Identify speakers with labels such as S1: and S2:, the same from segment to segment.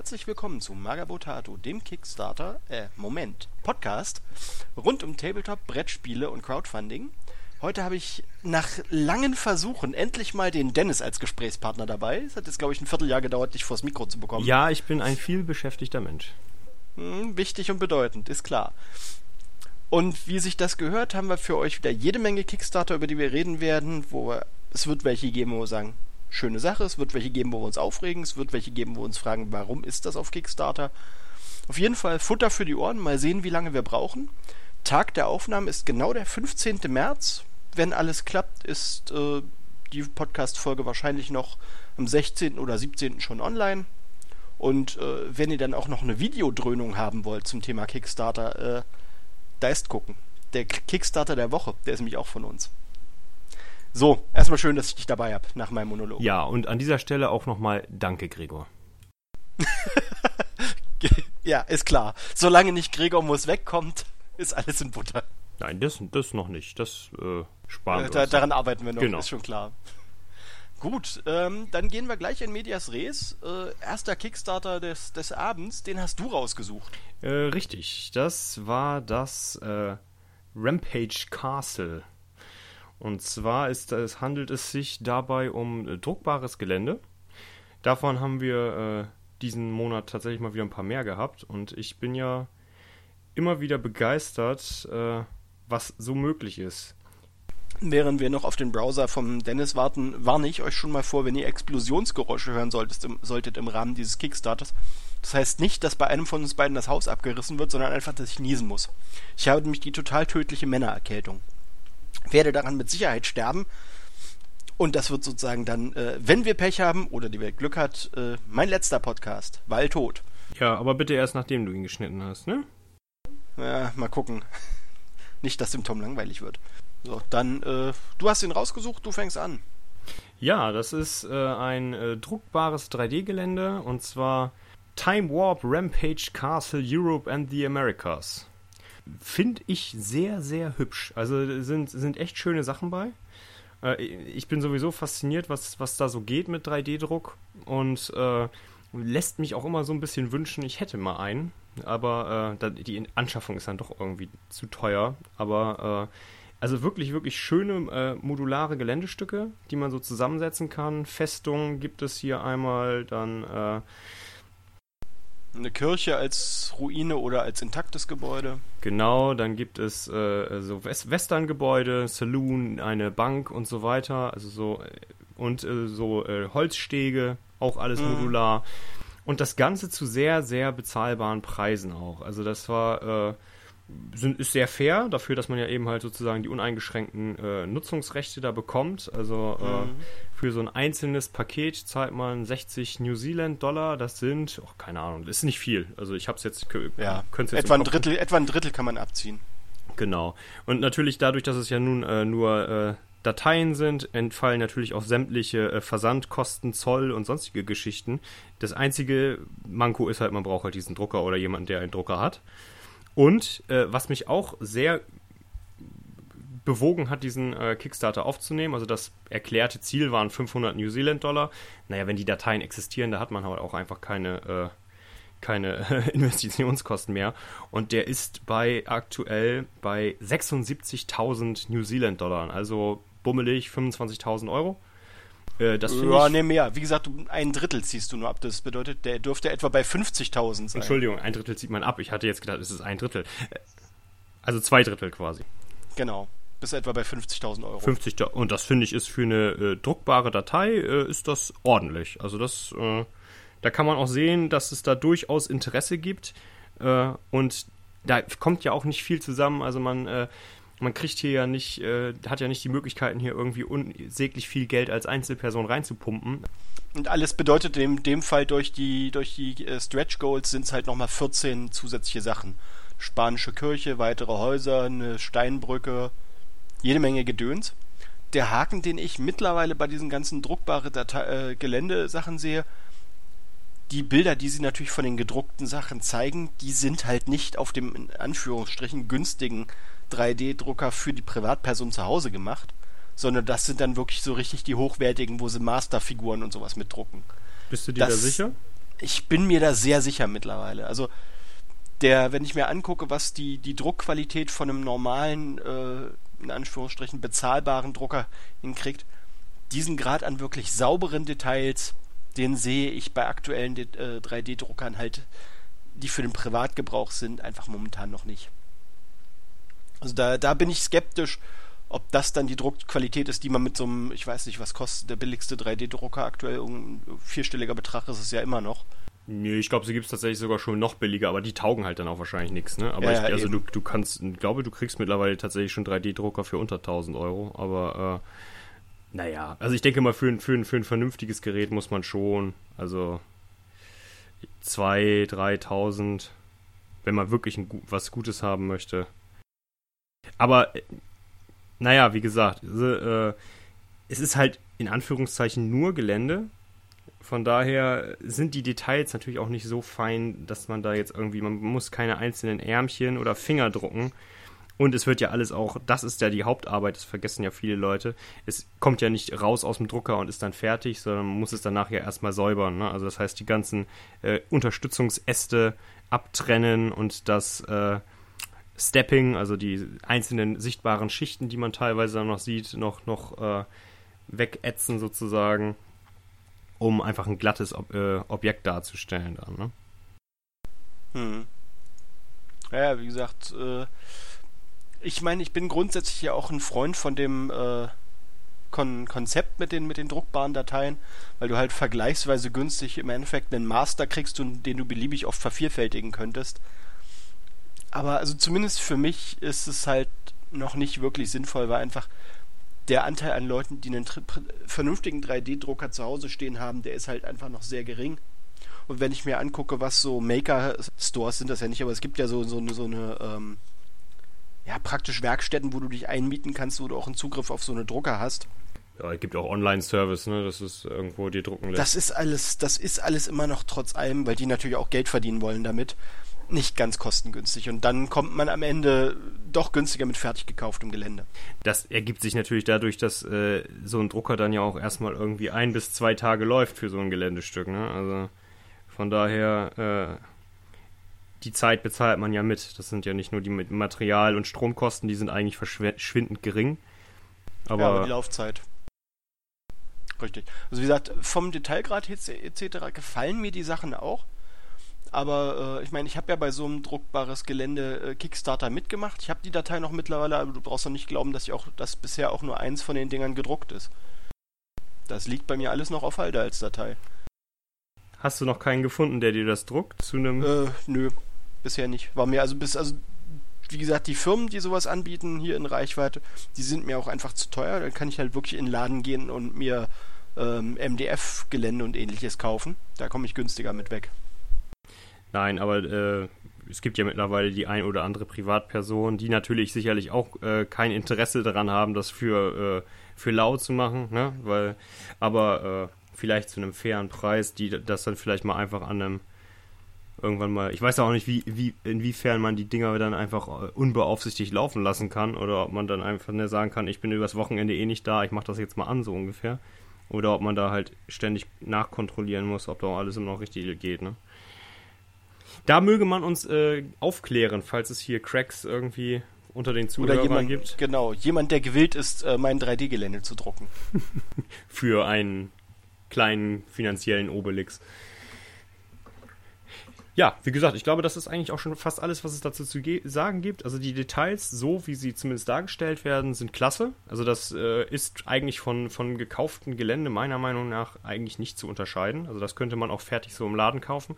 S1: Herzlich willkommen zu Magabotato, dem Kickstarter, äh, Moment, Podcast rund um Tabletop, Brettspiele und Crowdfunding. Heute habe ich nach langen Versuchen endlich mal den Dennis als Gesprächspartner dabei. Es hat jetzt, glaube ich, ein Vierteljahr gedauert, dich vors Mikro zu bekommen.
S2: Ja, ich bin ein viel beschäftigter Mensch.
S1: Hm, wichtig und bedeutend, ist klar. Und wie sich das gehört, haben wir für euch wieder jede Menge Kickstarter, über die wir reden werden, wo es wird welche geben, wo wir sagen, schöne Sache, es wird welche geben, wo wir uns aufregen, es wird welche geben, wo wir uns fragen, warum ist das auf Kickstarter. Auf jeden Fall Futter für die Ohren, mal sehen, wie lange wir brauchen. Tag der Aufnahme ist genau der 15. März wenn alles klappt, ist äh, die Podcast-Folge wahrscheinlich noch am 16. oder 17. schon online. Und äh, wenn ihr dann auch noch eine Videodröhnung haben wollt zum Thema Kickstarter, äh, da ist gucken. Der Kickstarter der Woche, der ist nämlich auch von uns. So, erstmal schön, dass ich dich dabei habe nach meinem Monolog.
S2: Ja, und an dieser Stelle auch nochmal Danke, Gregor.
S1: ja, ist klar. Solange nicht Gregor muss wegkommt, ist alles in Butter.
S2: Nein, das, das noch nicht. Das äh, sparen
S1: äh, da, Daran arbeiten wir noch, genau. ist schon klar. Gut, ähm, dann gehen wir gleich in Medias Res. Äh, erster Kickstarter des, des Abends, den hast du rausgesucht.
S2: Äh, richtig, das war das äh, Rampage Castle. Und zwar ist, es handelt es sich dabei um äh, druckbares Gelände. Davon haben wir äh, diesen Monat tatsächlich mal wieder ein paar mehr gehabt. Und ich bin ja immer wieder begeistert, äh, was so möglich ist.
S1: Während wir noch auf den Browser vom Dennis warten, warne ich euch schon mal vor, wenn ihr Explosionsgeräusche hören solltet im, solltet im Rahmen dieses Kickstarters. Das heißt nicht, dass bei einem von uns beiden das Haus abgerissen wird, sondern einfach, dass ich niesen muss. Ich habe nämlich die total tödliche Männererkältung. Werde daran mit Sicherheit sterben. Und das wird sozusagen dann, äh, wenn wir Pech haben oder die Welt Glück hat, äh, mein letzter Podcast, weil tot.
S2: Ja, aber bitte erst nachdem du ihn geschnitten hast, ne?
S1: Ja, mal gucken. Nicht, dass dem Tom langweilig wird. So, dann, äh, du hast ihn rausgesucht, du fängst an.
S2: Ja, das ist äh, ein äh, druckbares 3D-Gelände und zwar Time Warp Rampage Castle Europe and the Americas. Finde ich sehr, sehr hübsch. Also sind, sind echt schöne Sachen bei. Äh, ich bin sowieso fasziniert, was, was da so geht mit 3D-Druck und äh, lässt mich auch immer so ein bisschen wünschen, ich hätte mal einen aber äh, die Anschaffung ist dann doch irgendwie zu teuer. Aber äh, also wirklich, wirklich schöne äh, modulare Geländestücke, die man so zusammensetzen kann. Festungen gibt es hier einmal, dann äh,
S1: eine Kirche als Ruine oder als intaktes Gebäude.
S2: Genau, dann gibt es äh, so West Western-Gebäude, Saloon, eine Bank und so weiter. Also so äh, und so Holzstege, auch alles mhm. modular. Und das Ganze zu sehr, sehr bezahlbaren Preisen auch. Also das war, äh, sind, ist sehr fair dafür, dass man ja eben halt sozusagen die uneingeschränkten äh, Nutzungsrechte da bekommt. Also äh, mhm. für so ein einzelnes Paket zahlt man 60 New Zealand Dollar. Das sind, oh, keine Ahnung, das ist nicht viel. Also ich habe es jetzt,
S1: ja, jetzt etwa ein Drittel, etwa ein Drittel kann man abziehen.
S2: Genau. Und natürlich dadurch, dass es ja nun äh, nur äh, Dateien sind, entfallen natürlich auch sämtliche äh, Versandkosten, Zoll und sonstige Geschichten. Das einzige Manko ist halt, man braucht halt diesen Drucker oder jemanden, der einen Drucker hat. Und äh, was mich auch sehr bewogen hat, diesen äh, Kickstarter aufzunehmen. Also das erklärte Ziel waren 500 New Zealand Dollar. Naja, wenn die Dateien existieren, da hat man halt auch einfach keine, äh, keine Investitionskosten mehr. Und der ist bei aktuell bei 76.000 New Zealand Dollar. Also bummelig 25.000 Euro.
S1: Äh, das ja, ich, nee, mehr. Wie gesagt, ein Drittel ziehst du nur ab. Das bedeutet, der dürfte etwa bei 50.000 sein.
S2: Entschuldigung, ein Drittel zieht man ab. Ich hatte jetzt gedacht, es ist ein Drittel. Also zwei Drittel quasi.
S1: Genau. Bis etwa bei 50.000 Euro.
S2: 50, und das finde ich ist für eine äh, druckbare Datei äh, ist das ordentlich. Also das, äh, da kann man auch sehen, dass es da durchaus Interesse gibt. Äh, und da kommt ja auch nicht viel zusammen. Also man äh, man kriegt hier ja nicht, äh, hat ja nicht die Möglichkeiten, hier irgendwie unsäglich viel Geld als Einzelperson reinzupumpen.
S1: Und alles bedeutet in dem Fall durch die, durch die äh, Stretch Goals sind es halt nochmal 14 zusätzliche Sachen. Spanische Kirche, weitere Häuser, eine Steinbrücke, jede Menge Gedöns. Der Haken, den ich mittlerweile bei diesen ganzen druckbare Datei äh, Geländesachen sehe, die Bilder, die sie natürlich von den gedruckten Sachen zeigen, die sind halt nicht auf dem in Anführungsstrichen günstigen 3D-Drucker für die Privatperson zu Hause gemacht, sondern das sind dann wirklich so richtig die hochwertigen, wo sie Masterfiguren und sowas mitdrucken.
S2: Bist du dir das, da sicher?
S1: ich bin mir da sehr sicher mittlerweile. Also der, wenn ich mir angucke, was die, die Druckqualität von einem normalen, äh, in Anführungsstrichen bezahlbaren Drucker hinkriegt, diesen Grad an wirklich sauberen Details, den sehe ich bei aktuellen äh, 3D-Druckern halt, die für den Privatgebrauch sind, einfach momentan noch nicht. Also da, da bin ich skeptisch, ob das dann die Druckqualität ist, die man mit so einem, ich weiß nicht, was kostet der billigste 3D-Drucker aktuell, ein vierstelliger Betrag ist es ja immer noch.
S2: Nee, ich glaube, sie gibt es tatsächlich sogar schon noch billiger, aber die taugen halt dann auch wahrscheinlich nichts, ne? Aber ja, ich, also du, du kannst, ich glaube, du kriegst mittlerweile tatsächlich schon 3D-Drucker für unter 1000 Euro, aber äh, naja, also ich denke mal, für, für, für ein vernünftiges Gerät muss man schon, also 2.000, 3.000, wenn man wirklich ein, was Gutes haben möchte. Aber, naja, wie gesagt, äh, es ist halt in Anführungszeichen nur Gelände von daher sind die Details natürlich auch nicht so fein, dass man da jetzt irgendwie, man muss keine einzelnen Ärmchen oder Finger drucken. Und es wird ja alles auch, das ist ja die Hauptarbeit, das vergessen ja viele Leute. Es kommt ja nicht raus aus dem Drucker und ist dann fertig, sondern man muss es danach ja erstmal säubern. Ne? Also das heißt, die ganzen äh, Unterstützungsäste abtrennen und das äh, Stepping, also die einzelnen sichtbaren Schichten, die man teilweise dann noch sieht, noch, noch äh, wegätzen sozusagen um einfach ein glattes Ob äh, Objekt darzustellen dann, ne?
S1: Hm. Ja, wie gesagt, äh, ich meine, ich bin grundsätzlich ja auch ein Freund von dem äh, Kon Konzept mit den, mit den druckbaren Dateien, weil du halt vergleichsweise günstig im Endeffekt einen Master kriegst, den du beliebig oft vervielfältigen könntest. Aber also zumindest für mich ist es halt noch nicht wirklich sinnvoll, weil einfach der Anteil an Leuten, die einen vernünftigen 3D-Drucker zu Hause stehen haben, der ist halt einfach noch sehr gering. Und wenn ich mir angucke, was so Maker-Stores sind das ja nicht, aber es gibt ja so, so eine, so eine ähm, ja, praktisch Werkstätten, wo du dich einmieten kannst, wo du auch einen Zugriff auf so eine Drucker hast.
S2: Ja, es gibt auch Online-Service, ne, das ist irgendwo die drucken
S1: lässt. Das ist alles, das ist alles immer noch trotz allem, weil die natürlich auch Geld verdienen wollen damit nicht ganz kostengünstig. Und dann kommt man am Ende doch günstiger mit fertig gekauftem Gelände.
S2: Das ergibt sich natürlich dadurch, dass äh, so ein Drucker dann ja auch erstmal irgendwie ein bis zwei Tage läuft für so ein Geländestück. Ne? Also von daher, äh, die Zeit bezahlt man ja mit. Das sind ja nicht nur die Material- und Stromkosten, die sind eigentlich verschwindend gering.
S1: Aber, ja, aber die Laufzeit. Richtig. Also wie gesagt, vom Detailgrad etc. gefallen mir die Sachen auch. Aber äh, ich meine, ich habe ja bei so einem druckbares Gelände äh, Kickstarter mitgemacht. Ich habe die Datei noch mittlerweile, aber du brauchst doch nicht glauben, dass ich auch, dass bisher auch nur eins von den Dingern gedruckt ist. Das liegt bei mir alles noch auf Halde als Datei.
S2: Hast du noch keinen gefunden, der dir das druckt zu einem?
S1: Äh, nö, bisher nicht. War mir also bis also wie gesagt, die Firmen, die sowas anbieten hier in Reichweite, die sind mir auch einfach zu teuer. Dann kann ich halt wirklich in den Laden gehen und mir ähm, MDF-Gelände und ähnliches kaufen. Da komme ich günstiger mit weg.
S2: Nein, aber äh, es gibt ja mittlerweile die ein oder andere Privatperson, die natürlich sicherlich auch äh, kein Interesse daran haben, das für, äh, für lau zu machen, ne? Weil, aber äh, vielleicht zu einem fairen Preis, die das dann vielleicht mal einfach an einem irgendwann mal. Ich weiß auch nicht, wie, wie, inwiefern man die Dinger dann einfach äh, unbeaufsichtigt laufen lassen kann oder ob man dann einfach nur sagen kann, ich bin übers Wochenende eh nicht da, ich mache das jetzt mal an, so ungefähr. Oder ob man da halt ständig nachkontrollieren muss, ob da auch alles immer noch richtig geht, ne? Da möge man uns äh, aufklären, falls es hier Cracks irgendwie unter den Zuhörern Oder
S1: jemand,
S2: gibt.
S1: Genau, jemand, der gewillt ist, äh, mein 3D-Gelände zu drucken.
S2: Für einen kleinen finanziellen Obelix. Ja, wie gesagt, ich glaube, das ist eigentlich auch schon fast alles, was es dazu zu sagen gibt. Also die Details, so wie sie zumindest dargestellt werden, sind klasse. Also das äh, ist eigentlich von, von gekauftem Gelände meiner Meinung nach eigentlich nicht zu unterscheiden. Also das könnte man auch fertig so im Laden kaufen.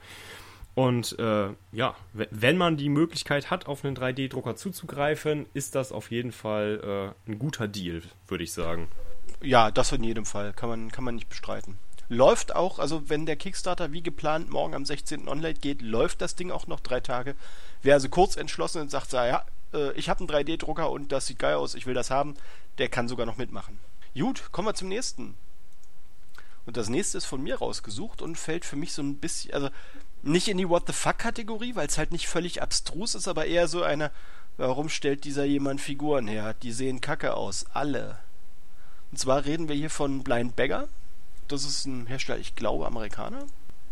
S2: Und äh, ja, wenn man die Möglichkeit hat, auf einen 3D-Drucker zuzugreifen, ist das auf jeden Fall äh, ein guter Deal, würde ich sagen.
S1: Ja, das in jedem Fall, kann man, kann man nicht bestreiten. Läuft auch, also wenn der Kickstarter wie geplant morgen am 16. online geht, läuft das Ding auch noch drei Tage. Wer also kurz entschlossen und sagt, ja, äh, ich habe einen 3D-Drucker und das sieht geil aus, ich will das haben, der kann sogar noch mitmachen. Gut, kommen wir zum nächsten. Und das nächste ist von mir rausgesucht und fällt für mich so ein bisschen, also nicht in die What the fuck-Kategorie, weil es halt nicht völlig abstrus ist, aber eher so eine, warum stellt dieser jemand Figuren her? Die sehen kacke aus. Alle. Und zwar reden wir hier von Blind Beggar. Das ist ein Hersteller, ich glaube, Amerikaner.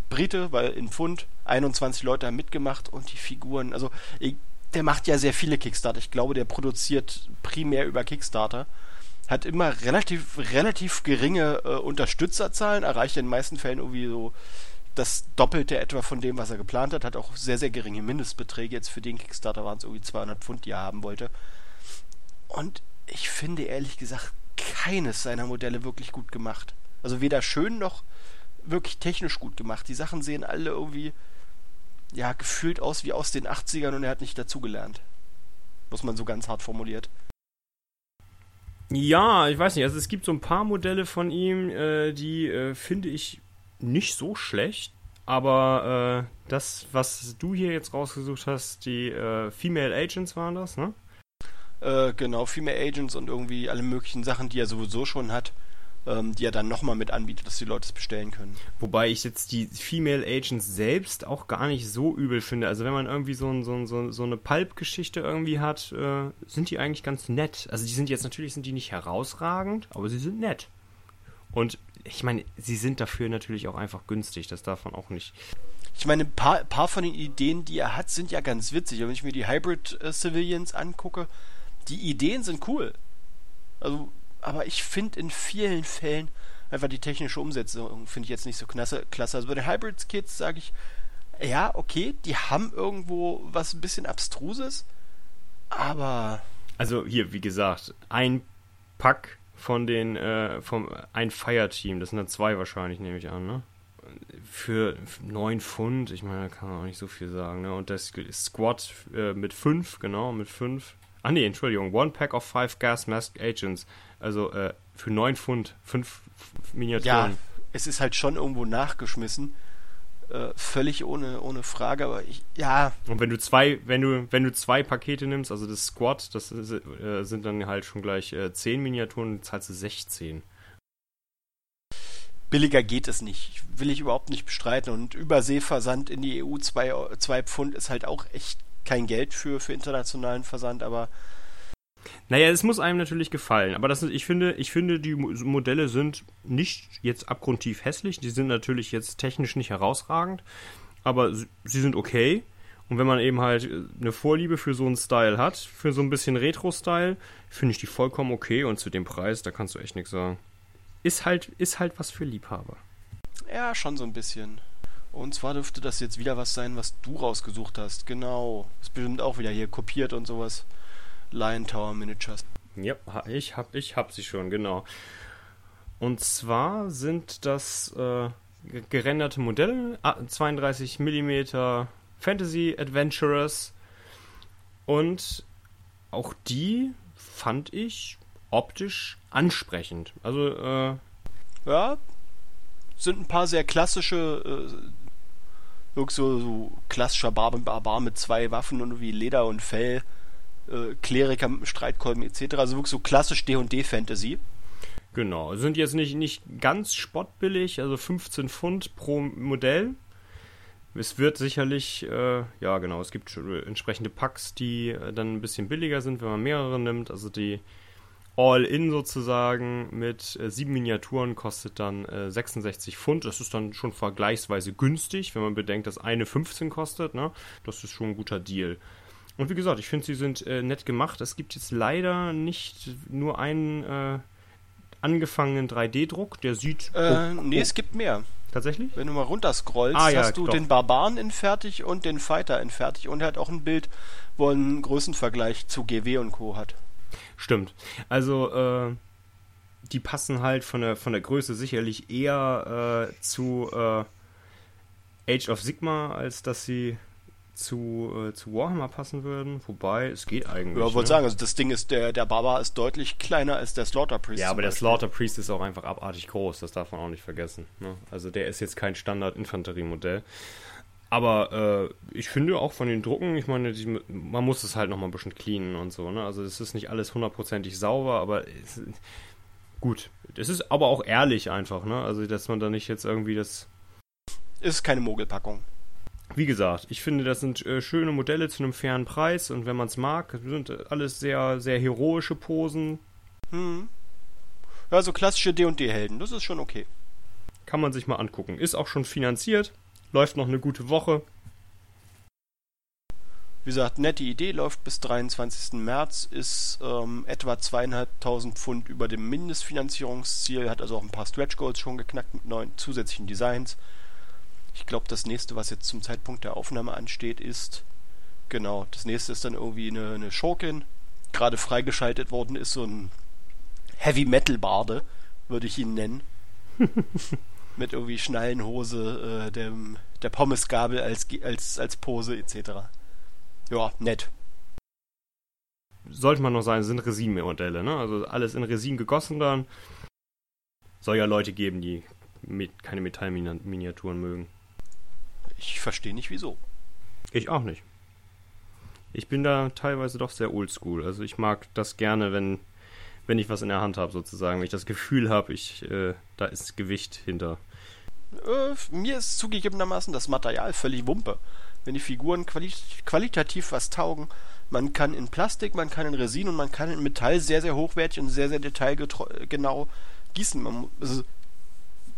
S1: Brite, weil in Pfund 21 Leute haben mitgemacht und die Figuren, also der macht ja sehr viele Kickstarter. Ich glaube, der produziert primär über Kickstarter. Hat immer relativ, relativ geringe äh, Unterstützerzahlen, erreicht in den meisten Fällen irgendwie so das Doppelte etwa von dem, was er geplant hat. Hat auch sehr, sehr geringe Mindestbeträge. Jetzt für den Kickstarter waren es irgendwie 200 Pfund, die er haben wollte. Und ich finde ehrlich gesagt keines seiner Modelle wirklich gut gemacht. Also weder schön noch wirklich technisch gut gemacht. Die Sachen sehen alle irgendwie ja gefühlt aus wie aus den 80ern und er hat nicht dazugelernt. Muss man so ganz hart formuliert.
S2: Ja, ich weiß nicht. Also es gibt so ein paar Modelle von ihm, äh, die äh, finde ich nicht so schlecht. Aber äh, das, was du hier jetzt rausgesucht hast, die äh, Female Agents waren das, ne?
S1: Äh, genau, Female Agents und irgendwie alle möglichen Sachen, die er sowieso schon hat ähm, die er dann nochmal mit anbietet, dass die Leute es bestellen können.
S2: Wobei ich jetzt die Female Agents selbst auch gar nicht so übel finde. Also wenn man irgendwie so, ein, so, ein, so, so eine Pulp-Geschichte irgendwie hat, äh, sind die eigentlich ganz nett. Also die sind jetzt natürlich sind die nicht herausragend, aber sie sind nett. Und ich meine, sie sind dafür natürlich auch einfach günstig. Das darf man auch nicht.
S1: Ich meine, ein paar, paar von den Ideen, die er hat, sind ja ganz witzig. Wenn ich mir die Hybrid äh, Civilians angucke, die Ideen sind cool. Also aber ich finde in vielen Fällen einfach die technische Umsetzung finde ich jetzt nicht so klasse. klasse. Also bei den Hybrids Kids sage ich, ja, okay, die haben irgendwo was ein bisschen Abstruses, aber.
S2: Also hier, wie gesagt, ein Pack von den, äh, vom, ein Fireteam, das sind dann zwei wahrscheinlich, nehme ich an, ne? Für 9 Pfund, ich meine, da kann man auch nicht so viel sagen, ne? Und das Squad äh, mit 5, genau, mit 5. Ah nee, Entschuldigung, One Pack of Five Gas Masked Agents. Also äh, für 9 Pfund, 5 Miniaturen. Ja,
S1: es ist halt schon irgendwo nachgeschmissen. Äh, völlig ohne, ohne Frage, aber ich, ja.
S2: Und wenn du zwei, wenn du, wenn du zwei Pakete nimmst, also das Squad, das äh, sind dann halt schon gleich äh, 10 Miniaturen, zahlst du 16.
S1: Billiger geht es nicht. Will ich überhaupt nicht bestreiten. Und Überseeversand in die EU 2 Pfund ist halt auch echt kein Geld für, für internationalen Versand, aber
S2: naja, es muss einem natürlich gefallen, aber das, ich, finde, ich finde, die Modelle sind nicht jetzt abgrundtief hässlich, die sind natürlich jetzt technisch nicht herausragend, aber sie sind okay. Und wenn man eben halt äh, eine Vorliebe für so einen Style hat, für so ein bisschen Retro-Style, finde ich die vollkommen okay und zu dem Preis, da kannst du echt nichts sagen. Ist halt, ist halt was für Liebhaber.
S1: Ja, schon so ein bisschen. Und zwar dürfte das jetzt wieder was sein, was du rausgesucht hast. Genau. Ist bestimmt auch wieder hier kopiert und sowas. Lion Tower Miniatures.
S2: Ja, ich hab, ich hab sie schon, genau. Und zwar sind das äh, gerenderte Modelle, 32 mm Fantasy Adventurers. Und auch die fand ich optisch ansprechend. Also, äh,
S1: ja, sind ein paar sehr klassische, äh, so, so klassischer Barbar mit zwei Waffen und wie Leder und Fell äh, Kleriker mit Streitkolben etc. Also wirklich so klassisch D&D-Fantasy.
S2: Genau, sind jetzt nicht, nicht ganz spottbillig, also 15 Pfund pro Modell. Es wird sicherlich, äh, ja genau, es gibt entsprechende Packs, die äh, dann ein bisschen billiger sind, wenn man mehrere nimmt. Also die All-In sozusagen mit äh, sieben Miniaturen kostet dann äh, 66 Pfund. Das ist dann schon vergleichsweise günstig, wenn man bedenkt, dass eine 15 kostet. Ne? Das ist schon ein guter Deal. Und wie gesagt, ich finde, sie sind äh, nett gemacht. Es gibt jetzt leider nicht nur einen äh, angefangenen 3D-Druck, der sieht.
S1: Äh, oh, nee, oh. es gibt mehr.
S2: Tatsächlich?
S1: Wenn du mal runterscrollst, ah, ja, hast du doch. den Barbaren in fertig und den Fighter in fertig und er hat auch ein Bild, wo er einen Größenvergleich zu GW und Co. hat.
S2: Stimmt. Also, äh, die passen halt von der, von der Größe sicherlich eher äh, zu äh, Age of Sigma, als dass sie zu, äh, zu Warhammer passen würden, wobei es geht eigentlich.
S1: Ja, wollte ne? sagen, also das Ding ist, der, der Barbar ist deutlich kleiner als der Slaughter Priest.
S2: Ja, aber der Slaughter Priest ist auch einfach abartig groß, das darf man auch nicht vergessen. Ne? Also der ist jetzt kein Standard-Infanteriemodell. Aber äh, ich finde auch von den Drucken, ich meine, die, man muss es halt nochmal ein bisschen cleanen und so, ne? Also es ist nicht alles hundertprozentig sauber, aber es, gut. Es ist aber auch ehrlich einfach, ne? Also dass man da nicht jetzt irgendwie das.
S1: Ist keine Mogelpackung
S2: wie gesagt, ich finde, das sind äh, schöne Modelle zu einem fairen Preis und wenn man es mag, sind alles sehr, sehr heroische Posen.
S1: Hm. Ja, so klassische D&D-Helden, das ist schon okay.
S2: Kann man sich mal angucken. Ist auch schon finanziert, läuft noch eine gute Woche.
S1: Wie gesagt, nette Idee, läuft bis 23. März, ist ähm, etwa zweieinhalbtausend Pfund über dem Mindestfinanzierungsziel, hat also auch ein paar Stretch Goals schon geknackt mit neuen zusätzlichen Designs. Ich glaube, das nächste, was jetzt zum Zeitpunkt der Aufnahme ansteht, ist, genau, das nächste ist dann irgendwie eine, eine Schurkin. Gerade freigeschaltet worden ist so ein Heavy Metal Barde, würde ich ihn nennen. mit irgendwie Schnallenhose, äh, dem, der Pommesgabel als, als, als Pose etc. Ja, nett.
S2: Sollte man noch sagen, sind Resin-Modelle, ne? Also alles in Resin gegossen dann. Soll ja Leute geben, die mit, keine Metallminiaturen mögen.
S1: Ich verstehe nicht wieso.
S2: Ich auch nicht. Ich bin da teilweise doch sehr oldschool. Also ich mag das gerne, wenn, wenn ich was in der Hand habe, sozusagen. Wenn ich das Gefühl habe, ich, äh, da ist Gewicht hinter.
S1: Äh, mir ist zugegebenermaßen das Material völlig Wumpe wenn die Figuren quali qualitativ was taugen. Man kann in Plastik, man kann in Resin und man kann in Metall sehr, sehr hochwertig und sehr, sehr detailgenau gießen. Man, also,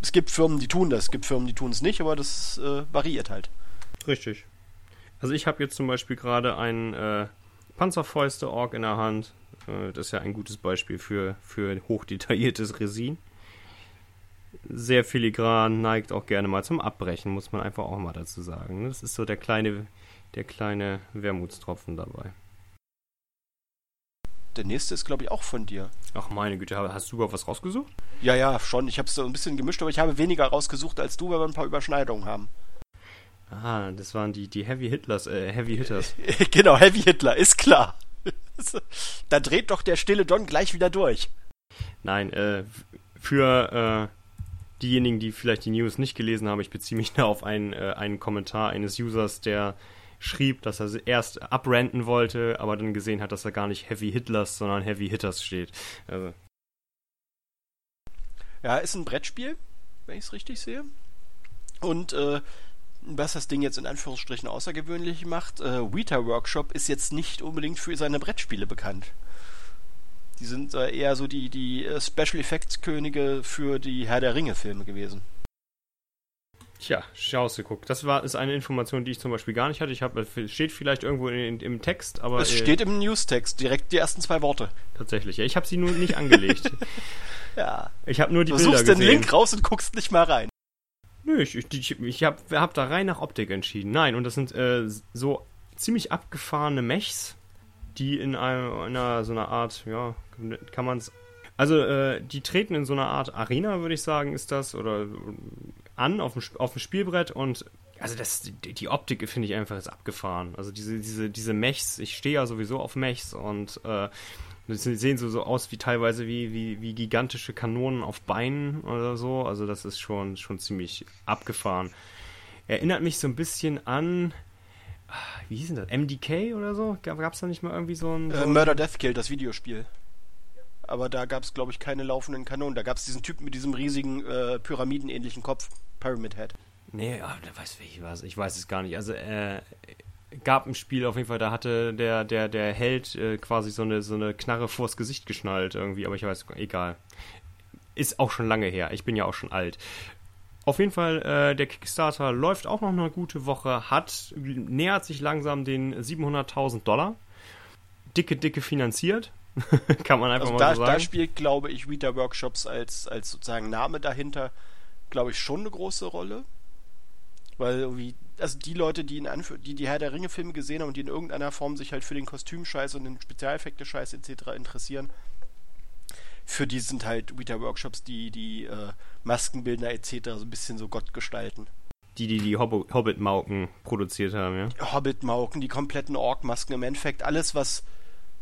S1: es gibt Firmen, die tun das, es gibt Firmen, die tun es nicht, aber das äh, variiert halt.
S2: Richtig. Also ich habe jetzt zum Beispiel gerade einen äh, Panzerfäuste-Org in der Hand. Äh, das ist ja ein gutes Beispiel für, für hochdetailliertes Resin sehr filigran, neigt auch gerne mal zum Abbrechen, muss man einfach auch mal dazu sagen. Das ist so der kleine, der kleine Wermutstropfen dabei.
S1: Der nächste ist, glaube ich, auch von dir.
S2: Ach meine Güte, hast du überhaupt was rausgesucht?
S1: Ja, ja, schon. Ich habe es so ein bisschen gemischt, aber ich habe weniger rausgesucht als du, weil wir ein paar Überschneidungen haben.
S2: Ah, das waren die, die Heavy Hitlers, äh, Heavy Hitters.
S1: genau, Heavy Hitler, ist klar. da dreht doch der stille Don gleich wieder durch.
S2: Nein, äh, für äh, diejenigen, die vielleicht die News nicht gelesen haben, ich beziehe mich da auf einen, äh, einen Kommentar eines Users, der schrieb, dass er erst abrenten wollte, aber dann gesehen hat, dass er gar nicht Heavy Hitlers, sondern Heavy Hitters steht. Also.
S1: Ja, ist ein Brettspiel, wenn ich es richtig sehe. Und äh, was das Ding jetzt in Anführungsstrichen außergewöhnlich macht, äh, Weta Workshop ist jetzt nicht unbedingt für seine Brettspiele bekannt. Die sind äh, eher so die, die äh, Special Effects Könige für die Herr der Ringe Filme gewesen.
S2: Tja, schaust du, guck. Das war, ist eine Information, die ich zum Beispiel gar nicht hatte. Ich habe, steht vielleicht irgendwo in, im Text, aber.
S1: Es äh, steht im Newstext, direkt die ersten zwei Worte.
S2: Tatsächlich, ja. Ich habe sie nur nicht angelegt.
S1: ja.
S2: Ich habe nur die
S1: du
S2: Bilder
S1: suchst
S2: gesehen.
S1: den Link raus und guckst nicht mal rein.
S2: Nö, ich, ich, ich habe hab da rein nach Optik entschieden. Nein, und das sind äh, so ziemlich abgefahrene Mechs, die in einer, einer so einer Art, ja, kann man es. Also, äh, die treten in so einer Art Arena, würde ich sagen, ist das, oder an auf dem, auf dem Spielbrett und also das, die Optik finde ich einfach jetzt abgefahren. Also diese, diese, diese Mechs, ich stehe ja sowieso auf Mechs und äh, sie sehen so, so aus wie teilweise wie, wie, wie gigantische Kanonen auf Beinen oder so. Also das ist schon, schon ziemlich abgefahren. Erinnert mich so ein bisschen an wie hieß denn das? MDK oder so? Gab es da nicht mal irgendwie so ein.
S1: So äh, Murder Death Kill, das Videospiel. Aber da gab es, glaube ich, keine laufenden Kanonen. Da gab es diesen Typen mit diesem riesigen äh, Pyramidenähnlichen Kopf, Pyramid Head.
S2: Nee, ah, da weiß ich was. Ich weiß es gar nicht. Also, äh, gab ein Spiel auf jeden Fall, da hatte der, der, der Held äh, quasi so eine, so eine Knarre vors Gesicht geschnallt irgendwie, aber ich weiß, egal. Ist auch schon lange her. Ich bin ja auch schon alt. Auf jeden Fall, äh, der Kickstarter läuft auch noch eine gute Woche, hat, nähert sich langsam den 700.000 Dollar. Dicke, dicke finanziert. Kann man einfach also mal
S1: da,
S2: so sagen.
S1: Da spielt, glaube ich, Vita Workshops als, als sozusagen Name dahinter, glaube ich, schon eine große Rolle. Weil irgendwie, also die Leute, die, in Anf die die Herr der Ringe-Filme gesehen haben und die in irgendeiner Form sich halt für den Kostümscheiß und den Spezialeffekte-Scheiß etc. interessieren, für die sind halt Weta-Workshops die, die äh, Maskenbildner etc. so ein bisschen so Gott gestalten.
S2: Die, die die Hob Hobbit-Mauken produziert haben, ja?
S1: Hobbit-Mauken, die kompletten Ork-Masken, im Endeffekt alles, was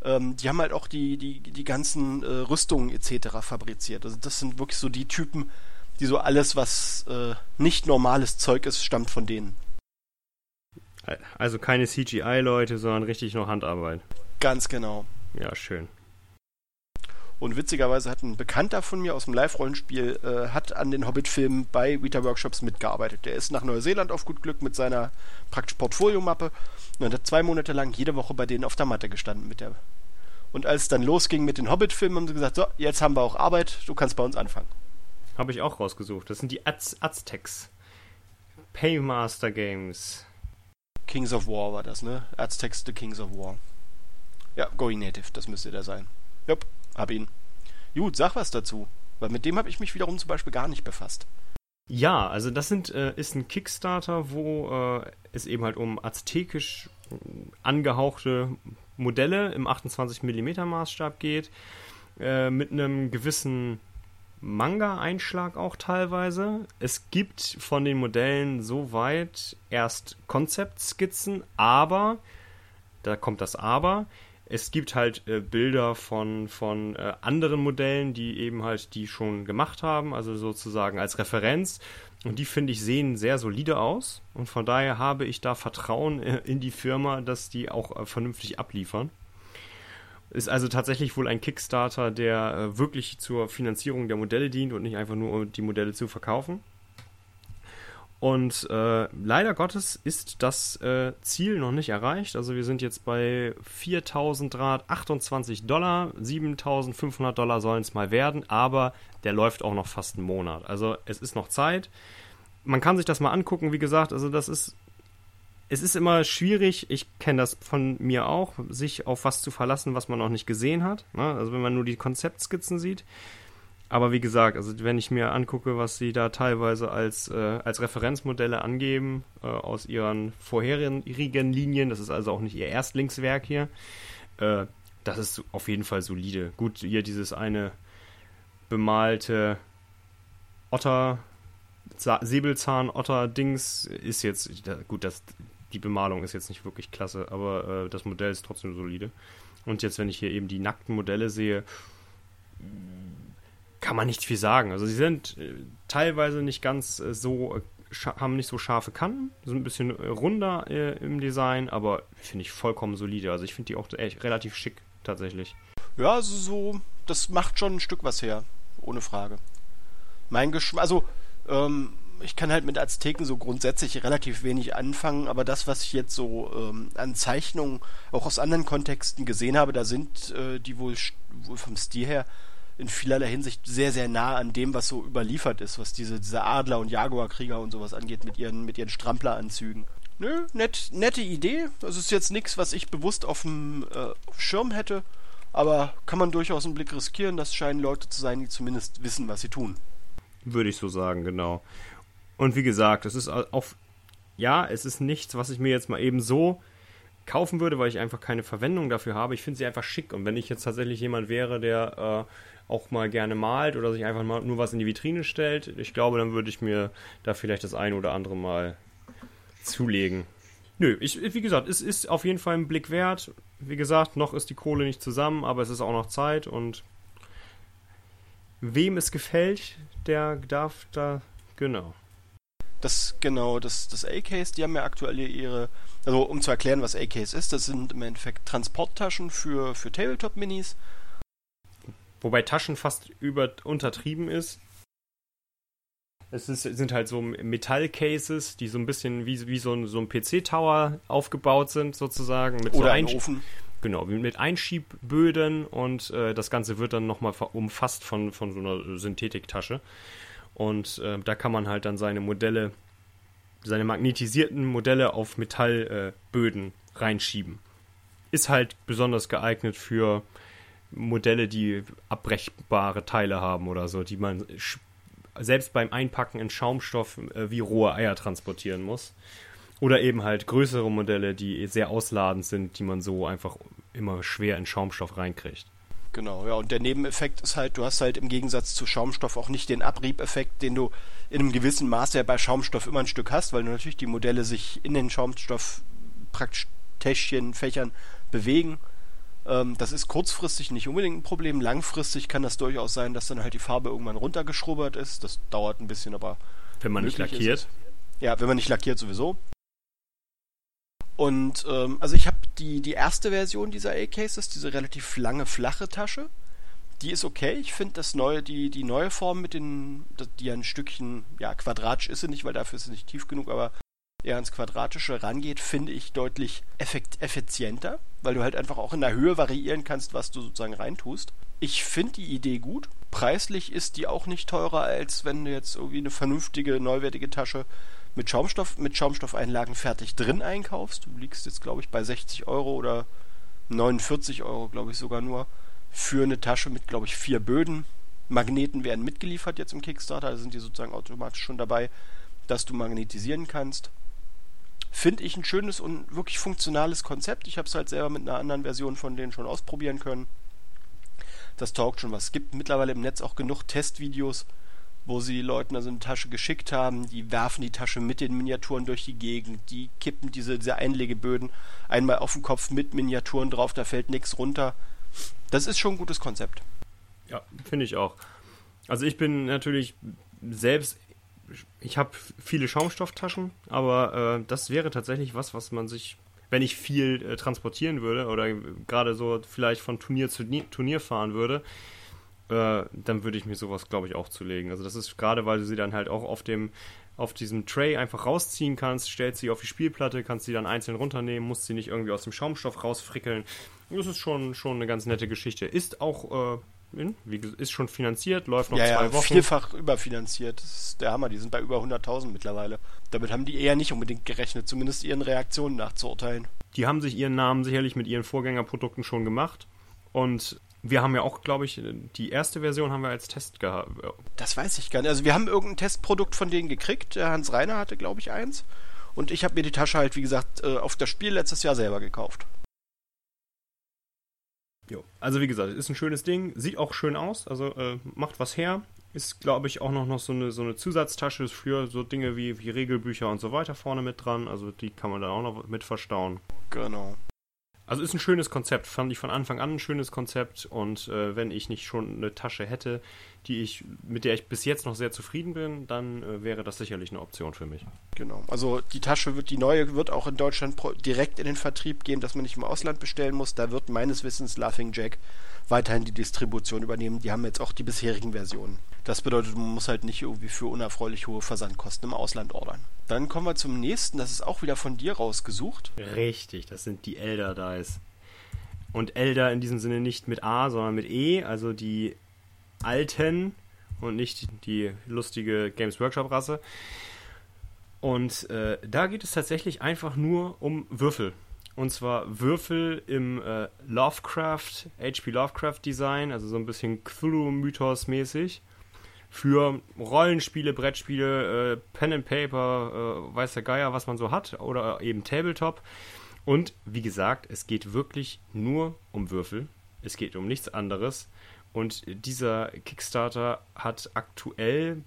S1: ähm, die haben halt auch die, die, die ganzen äh, Rüstungen etc. fabriziert. Also das sind wirklich so die Typen, die so alles, was äh, nicht normales Zeug ist, stammt von denen.
S2: Also keine CGI-Leute, sondern richtig noch Handarbeit.
S1: Ganz genau.
S2: Ja, schön.
S1: Und witzigerweise hat ein Bekannter von mir aus dem Live-Rollenspiel äh, hat an den Hobbit-Filmen bei Vita Workshops mitgearbeitet. Der ist nach Neuseeland auf gut Glück mit seiner praktisch Portfoliomappe und hat zwei Monate lang jede Woche bei denen auf der Matte gestanden mit der. Und als es dann losging mit den Hobbit-Filmen, haben sie gesagt: So, jetzt haben wir auch Arbeit, du kannst bei uns anfangen.
S2: Habe ich auch rausgesucht. Das sind die Az Aztecs. Paymaster Games.
S1: Kings of War war das, ne? Aztecs The Kings of War. Ja, Going Native, das müsste der sein. Jupp, hab ihn. Gut, sag was dazu. Weil mit dem habe ich mich wiederum zum Beispiel gar nicht befasst.
S2: Ja, also das sind, äh, ist ein Kickstarter, wo äh, es eben halt um aztekisch äh, angehauchte Modelle im 28 mm Maßstab geht, äh, mit einem gewissen Manga-Einschlag auch teilweise. Es gibt von den Modellen soweit erst Konzeptskizzen, aber, da kommt das Aber, es gibt halt äh, Bilder von, von äh, anderen Modellen, die eben halt die schon gemacht haben, also sozusagen als Referenz. Und die finde ich sehen sehr solide aus. Und von daher habe ich da Vertrauen äh, in die Firma, dass die auch äh, vernünftig abliefern. Ist also tatsächlich wohl ein Kickstarter, der äh, wirklich zur Finanzierung der Modelle dient und nicht einfach nur um die Modelle zu verkaufen. Und äh, leider Gottes ist das äh, Ziel noch nicht erreicht. Also wir sind jetzt bei 4.328 Dollar. 7.500 Dollar sollen es mal werden, aber der läuft auch noch fast einen Monat. Also es ist noch Zeit. Man kann sich das mal angucken, wie gesagt. Also das ist es ist immer schwierig, ich kenne das von mir auch, sich auf was zu verlassen, was man noch nicht gesehen hat. Ne? Also wenn man nur die Konzeptskizzen sieht. Aber wie gesagt, also wenn ich mir angucke, was sie da teilweise als, äh, als Referenzmodelle angeben äh, aus ihren vorherigen Linien, das ist also auch nicht ihr Erstlingswerk hier, äh, das ist auf jeden Fall solide. Gut, hier dieses eine bemalte Otter, Säbelzahn-Otter-Dings ist jetzt, gut, das die Bemalung ist jetzt nicht wirklich klasse, aber äh, das Modell ist trotzdem solide. Und jetzt, wenn ich hier eben die nackten Modelle sehe, kann man nicht viel sagen. Also sie sind äh, teilweise nicht ganz äh, so, äh, haben nicht so scharfe Kanten, sind ein bisschen runder im Design, aber finde ich vollkommen solide. Also ich finde die auch echt relativ schick tatsächlich.
S1: Ja, also so, das macht schon ein Stück was her, ohne Frage. Mein Geschmack, also ähm, ich kann halt mit Azteken so grundsätzlich relativ wenig anfangen, aber das, was ich jetzt so ähm, an Zeichnungen auch aus anderen Kontexten gesehen habe, da sind äh, die wohl, wohl vom Stil her in vielerlei Hinsicht sehr, sehr nah an dem, was so überliefert ist, was diese, diese Adler- und Jaguar-Krieger und sowas angeht, mit ihren, mit ihren Strampleranzügen. Nö, nett, nette Idee. Das ist jetzt nichts, was ich bewusst auf dem äh, Schirm hätte, aber kann man durchaus einen Blick riskieren. Das scheinen Leute zu sein, die zumindest wissen, was sie tun.
S2: Würde ich so sagen, genau. Und wie gesagt, es ist auf, ja, es ist nichts, was ich mir jetzt mal eben so kaufen würde, weil ich einfach keine Verwendung dafür habe. Ich finde sie einfach schick. Und wenn ich jetzt tatsächlich jemand wäre, der äh, auch mal gerne malt oder sich einfach mal nur was in die Vitrine stellt, ich glaube, dann würde ich mir da vielleicht das eine oder andere mal zulegen. Nö, ich, wie gesagt, es ist auf jeden Fall ein Blick wert. Wie gesagt, noch ist die Kohle nicht zusammen, aber es ist auch noch Zeit und wem es gefällt, der darf da, genau.
S1: Das, genau, das, das A-Case, die haben ja aktuell ihre, also um zu erklären, was A-Case ist, das sind im Endeffekt Transporttaschen für, für Tabletop-Minis.
S2: Wobei Taschen fast über, untertrieben ist. Es ist, sind halt so Metallcases, die so ein bisschen wie, wie so ein, so ein PC-Tower aufgebaut sind, sozusagen.
S1: Mit Oder so ein Ofen.
S2: Genau, mit Einschiebböden und äh, das Ganze wird dann nochmal umfasst von, von so einer Synthetiktasche. Und äh, da kann man halt dann seine Modelle, seine magnetisierten Modelle auf Metallböden äh, reinschieben. Ist halt besonders geeignet für Modelle, die abbrechbare Teile haben oder so, die man selbst beim Einpacken in Schaumstoff äh, wie rohe Eier transportieren muss. Oder eben halt größere Modelle, die sehr ausladend sind, die man so einfach immer schwer in Schaumstoff reinkriegt.
S1: Genau, ja, und der Nebeneffekt ist halt, du hast halt im Gegensatz zu Schaumstoff auch nicht den Abriebeffekt, den du in einem gewissen Maße ja bei Schaumstoff immer ein Stück hast, weil natürlich die Modelle sich in den Schaumstoff praktisch Täschchen, Fächern bewegen. Ähm, das ist kurzfristig nicht unbedingt ein Problem. Langfristig kann das durchaus sein, dass dann halt die Farbe irgendwann runtergeschrubbert ist. Das dauert ein bisschen, aber.
S2: Wenn man nicht lackiert.
S1: Ja, wenn man nicht lackiert sowieso. Und ähm, also ich habe die, die erste Version dieser A-Cases, diese relativ lange, flache Tasche. Die ist okay. Ich finde das neue, die, die neue Form mit den, die ein Stückchen, ja, quadratisch ist sie nicht, weil dafür ist sie nicht tief genug, aber eher ans Quadratische rangeht, finde ich deutlich effizienter, weil du halt einfach auch in der Höhe variieren kannst, was du sozusagen reintust. Ich finde die Idee gut. Preislich ist die auch nicht teurer, als wenn du jetzt irgendwie eine vernünftige, neuwertige Tasche mit Schaumstoff, mit Schaumstoffeinlagen fertig drin einkaufst. Du liegst jetzt, glaube ich, bei 60 Euro oder 49 Euro, glaube ich, sogar nur. Für eine Tasche mit, glaube ich, vier Böden. Magneten werden mitgeliefert jetzt im Kickstarter, da sind die sozusagen automatisch schon dabei, dass du magnetisieren kannst. Finde ich ein schönes und wirklich funktionales Konzept. Ich habe es halt selber mit einer anderen Version von denen schon ausprobieren können. Das taugt schon was. Es gibt mittlerweile im Netz auch genug Testvideos, wo sie Leuten also eine Tasche geschickt haben. Die werfen die Tasche mit den Miniaturen durch die Gegend. Die kippen diese, diese Einlegeböden einmal auf den Kopf mit Miniaturen drauf. Da fällt nichts runter. Das ist schon ein gutes Konzept.
S2: Ja, finde ich auch. Also ich bin natürlich selbst, ich habe viele Schaumstofftaschen, aber äh, das wäre tatsächlich was, was man sich, wenn ich viel äh, transportieren würde oder gerade so vielleicht von Turnier zu Turnier fahren würde, äh, dann würde ich mir sowas, glaube ich, auch zulegen. Also das ist gerade, weil du sie dann halt auch auf dem auf diesem Tray einfach rausziehen kannst, stellst sie auf die Spielplatte, kannst sie dann einzeln runternehmen, musst sie nicht irgendwie aus dem Schaumstoff rausfrickeln. Das ist schon, schon eine ganz nette Geschichte. Ist auch, äh, wie, ist schon finanziert, läuft noch
S1: ja,
S2: zwei
S1: ja,
S2: Wochen.
S1: Vierfach überfinanziert. Das ist der Hammer. Die sind bei über 100.000 mittlerweile. Damit haben die eher nicht unbedingt gerechnet, zumindest ihren Reaktionen nachzuurteilen.
S2: Die haben sich ihren Namen sicherlich mit ihren Vorgängerprodukten schon gemacht. Und wir haben ja auch, glaube ich, die erste Version haben wir als Test gehabt.
S1: Das weiß ich gar nicht. Also wir haben irgendein Testprodukt von denen gekriegt. Der Hans Reiner hatte, glaube ich, eins. Und ich habe mir die Tasche halt, wie gesagt, äh, auf das Spiel letztes Jahr selber gekauft.
S2: Jo. Also wie gesagt, ist ein schönes Ding, sieht auch schön aus, also äh, macht was her. Ist, glaube ich, auch noch, noch so, eine, so eine Zusatztasche für so Dinge wie, wie Regelbücher und so weiter vorne mit dran. Also die kann man dann auch noch mit verstauen.
S1: Genau.
S2: Also ist ein schönes Konzept, fand ich von Anfang an ein schönes Konzept und äh, wenn ich nicht schon eine Tasche hätte, die ich, mit der ich bis jetzt noch sehr zufrieden bin, dann äh, wäre das sicherlich eine Option für mich.
S1: Genau. Also die Tasche wird, die neue wird auch in Deutschland direkt in den Vertrieb gehen, dass man nicht im Ausland bestellen muss. Da wird meines Wissens Laughing Jack weiterhin die Distribution übernehmen. Die haben jetzt auch die bisherigen Versionen. Das bedeutet, man muss halt nicht irgendwie für unerfreulich hohe Versandkosten im Ausland ordern. Dann kommen wir zum nächsten, das ist auch wieder von dir rausgesucht.
S2: Richtig, das sind die Elder Dice. Und Elder in diesem Sinne nicht mit A, sondern mit E, also die alten und nicht die lustige Games Workshop Rasse. Und äh, da geht es tatsächlich einfach nur um Würfel. Und zwar Würfel im äh, Lovecraft, HP Lovecraft Design, also so ein bisschen Cthulhu-Mythos mäßig für Rollenspiele, Brettspiele, äh, Pen and Paper, äh, weiß der Geier, was man so hat, oder eben Tabletop. Und wie gesagt, es geht wirklich nur um Würfel. Es geht um nichts anderes. Und dieser Kickstarter hat aktuell,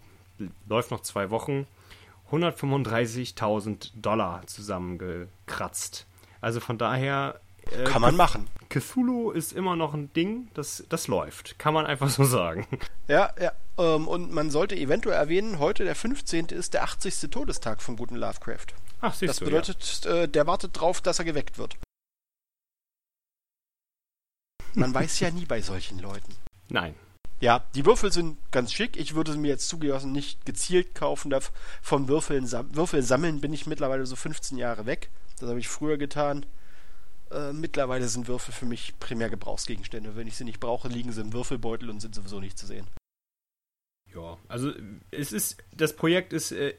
S2: läuft noch zwei Wochen, 135.000 Dollar zusammengekratzt. Also von daher.
S1: Äh, Kann man machen.
S2: Cthulhu ist immer noch ein Ding, das, das läuft. Kann man einfach so sagen.
S1: Ja, ja. Ähm, und man sollte eventuell erwähnen, heute der 15. ist der 80. Todestag vom guten Lovecraft.
S2: Ach, siehst
S1: das
S2: du,
S1: bedeutet, ja. äh, der wartet drauf, dass er geweckt wird. Man weiß ja nie bei solchen Leuten.
S2: Nein.
S1: Ja, die Würfel sind ganz schick. Ich würde sie mir jetzt zugelassen nicht gezielt kaufen. Vom Würfeln, Würfel sammeln bin ich mittlerweile so 15 Jahre weg. Das habe ich früher getan. Äh, mittlerweile sind Würfel für mich primär Gebrauchsgegenstände. Wenn ich sie nicht brauche, liegen sie im Würfelbeutel und sind sowieso nicht zu sehen.
S2: Ja, also es ist, das Projekt ist äh,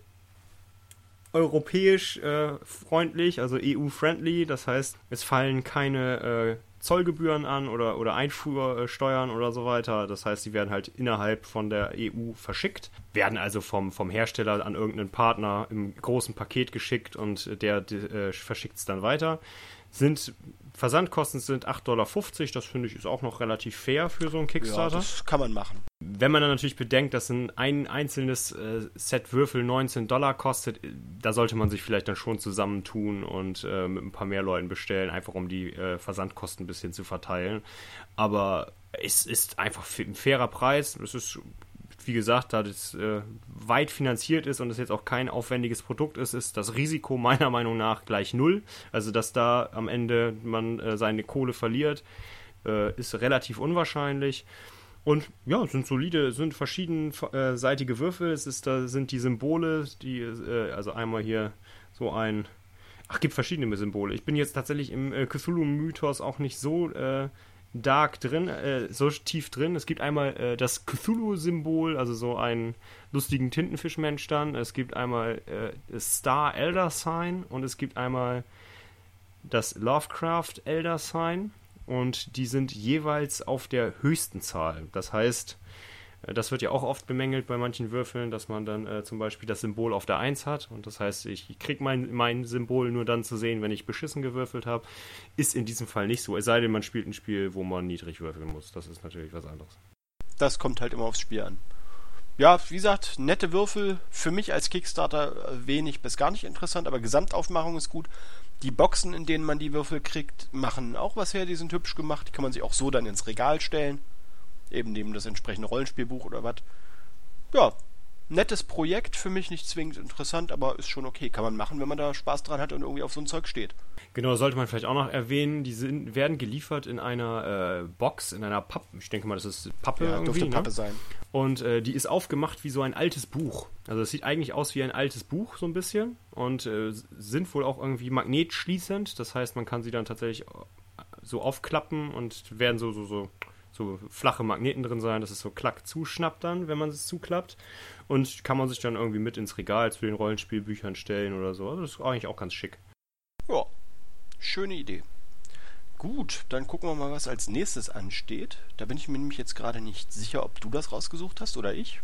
S2: europäisch äh, freundlich, also EU-friendly. Das heißt, es fallen keine äh, Zollgebühren an oder, oder Einfuhrsteuern oder so weiter. Das heißt, sie werden halt innerhalb von der EU verschickt, werden also vom, vom Hersteller an irgendeinen Partner im großen Paket geschickt und der, der äh, verschickt es dann weiter. Sind Versandkosten sind 8,50 Dollar. Das finde ich ist auch noch relativ fair für so einen Kickstarter. Ja,
S1: das kann man machen.
S2: Wenn man dann natürlich bedenkt, dass ein, ein einzelnes äh, Set Würfel 19 Dollar kostet, da sollte man sich vielleicht dann schon zusammentun und äh, mit ein paar mehr Leuten bestellen, einfach um die äh, Versandkosten ein bisschen zu verteilen. Aber es ist einfach ein fairer Preis. Es ist wie gesagt, da das äh, weit finanziert ist und es jetzt auch kein aufwendiges Produkt ist, ist das Risiko meiner Meinung nach gleich null. Also, dass da am Ende man äh, seine Kohle verliert, äh, ist relativ unwahrscheinlich. Und ja, sind solide, sind verschiedenseitige äh, Würfel. Es ist, da sind die Symbole, die, äh, also einmal hier so ein. Ach, gibt verschiedene Symbole. Ich bin jetzt tatsächlich im äh, Cthulhu-Mythos auch nicht so dark drin, äh, so tief drin. Es gibt einmal äh, das Cthulhu-Symbol, also so einen lustigen Tintenfischmensch dann. Es gibt einmal äh, das Star Elder Sign und es gibt einmal das Lovecraft Elder Sign und die sind jeweils auf der höchsten Zahl. Das heißt, äh, das wird ja auch oft bemängelt bei manchen Würfeln, dass man dann äh, zum Beispiel das Symbol auf der 1 hat. Und das heißt, ich kriege mein, mein Symbol nur dann zu sehen, wenn ich beschissen gewürfelt habe. Ist in diesem Fall nicht so. Es sei denn, man spielt ein Spiel, wo man niedrig würfeln muss. Das ist natürlich was anderes.
S1: Das kommt halt immer aufs Spiel an. Ja, wie gesagt, nette Würfel. Für mich als Kickstarter wenig bis gar nicht interessant, aber Gesamtaufmachung ist gut. Die Boxen, in denen man die Würfel kriegt, machen auch was her. Die sind hübsch gemacht. Die kann man sich auch so dann ins Regal stellen eben neben das entsprechende Rollenspielbuch oder was. Ja, nettes Projekt, für mich nicht zwingend interessant, aber ist schon okay. Kann man machen, wenn man da Spaß dran hat und irgendwie auf so ein Zeug steht.
S2: Genau, sollte man vielleicht auch noch erwähnen, die sind, werden geliefert in einer äh, Box, in einer Pappe. Ich denke mal, das ist Pappe
S1: ja,
S2: irgendwie.
S1: Dürfte
S2: ne?
S1: Pappe sein.
S2: Und äh, die ist aufgemacht wie so ein altes Buch. Also es sieht eigentlich aus wie ein altes Buch, so ein bisschen. Und äh, sind wohl auch irgendwie magnetschließend. Das heißt, man kann sie dann tatsächlich äh, so aufklappen und werden so, so, so so flache Magneten drin sein, dass es so klack zuschnappt dann, wenn man es zuklappt. Und kann man sich dann irgendwie mit ins Regal zu den Rollenspielbüchern stellen oder so. Also das ist eigentlich auch ganz schick.
S1: Ja, schöne Idee. Gut, dann gucken wir mal, was als nächstes ansteht. Da bin ich mir nämlich jetzt gerade nicht sicher, ob du das rausgesucht hast oder ich.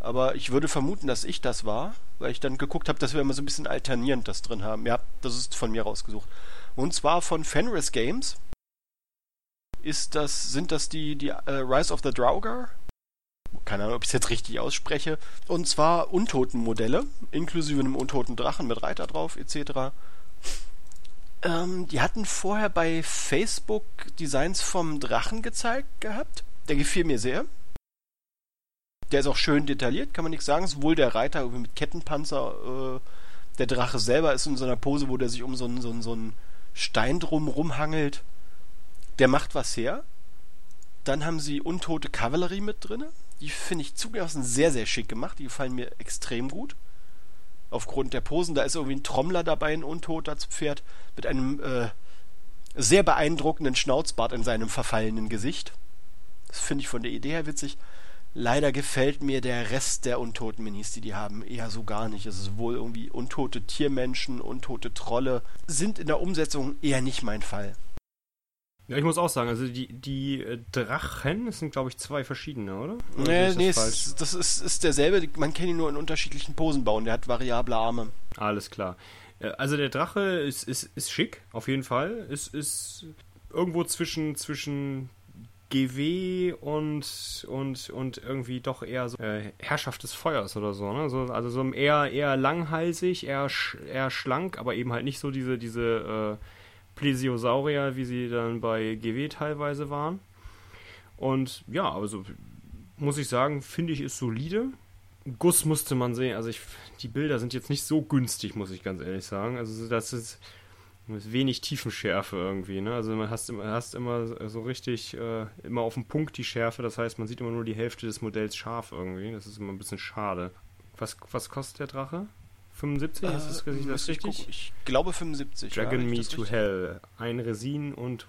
S1: Aber ich würde vermuten, dass ich das war, weil ich dann geguckt habe, dass wir immer so ein bisschen alternierend das drin haben. Ja, das ist von mir rausgesucht. Und zwar von Fenris Games ist das, sind das die, die äh, Rise of the Draugr? Keine Ahnung, ob ich es jetzt richtig ausspreche. Und zwar Untotenmodelle, inklusive einem untoten Drachen mit Reiter drauf, etc. Ähm, die hatten vorher bei Facebook Designs vom Drachen gezeigt gehabt. Der gefiel mir sehr. Der ist auch schön detailliert, kann man nichts sagen. Sowohl der Reiter mit Kettenpanzer, äh, der Drache selber ist in so einer Pose, wo der sich um so einen, so einen, so einen Stein drum rumhangelt der macht was her. Dann haben sie untote Kavallerie mit drin. Die finde ich zugelassen sehr, sehr schick gemacht. Die gefallen mir extrem gut. Aufgrund der Posen, da ist irgendwie ein Trommler dabei, ein untoter Pferd, mit einem äh, sehr beeindruckenden Schnauzbart in seinem verfallenen Gesicht. Das finde ich von der Idee her witzig. Leider gefällt mir der Rest der untoten Minis, die die haben, eher so gar nicht. Es ist wohl irgendwie untote Tiermenschen, untote Trolle, sind in der Umsetzung eher nicht mein Fall.
S2: Ja, ich muss auch sagen, also die, die äh, Drachen, das sind glaube ich zwei verschiedene, oder?
S1: oder nee, nee, das, das ist, ist derselbe, man kann ihn nur in unterschiedlichen Posen bauen, der hat variable Arme.
S2: Alles klar. Äh, also der Drache ist, ist, ist schick, auf jeden Fall. Ist, ist irgendwo zwischen, zwischen GW und, und, und irgendwie doch eher so äh, Herrschaft des Feuers oder so, ne? So, also so eher, eher langhalsig, eher, sch eher schlank, aber eben halt nicht so diese, diese äh, Plesiosaurier, wie sie dann bei GW teilweise waren. Und ja, also muss ich sagen, finde ich ist solide. Guss musste man sehen. Also ich, die Bilder sind jetzt nicht so günstig, muss ich ganz ehrlich sagen. Also das ist, wenig Tiefenschärfe irgendwie. Ne? Also man hast, hast immer so richtig äh, immer auf dem Punkt die Schärfe. Das heißt, man sieht immer nur die Hälfte des Modells scharf irgendwie. Das ist immer ein bisschen schade. Was, was kostet der Drache? 75? Äh, ist das, ist das richtig?
S1: Ich, ich, glaube 75.
S2: Dragon ja, Me to richtig? Hell. Ein Resin und.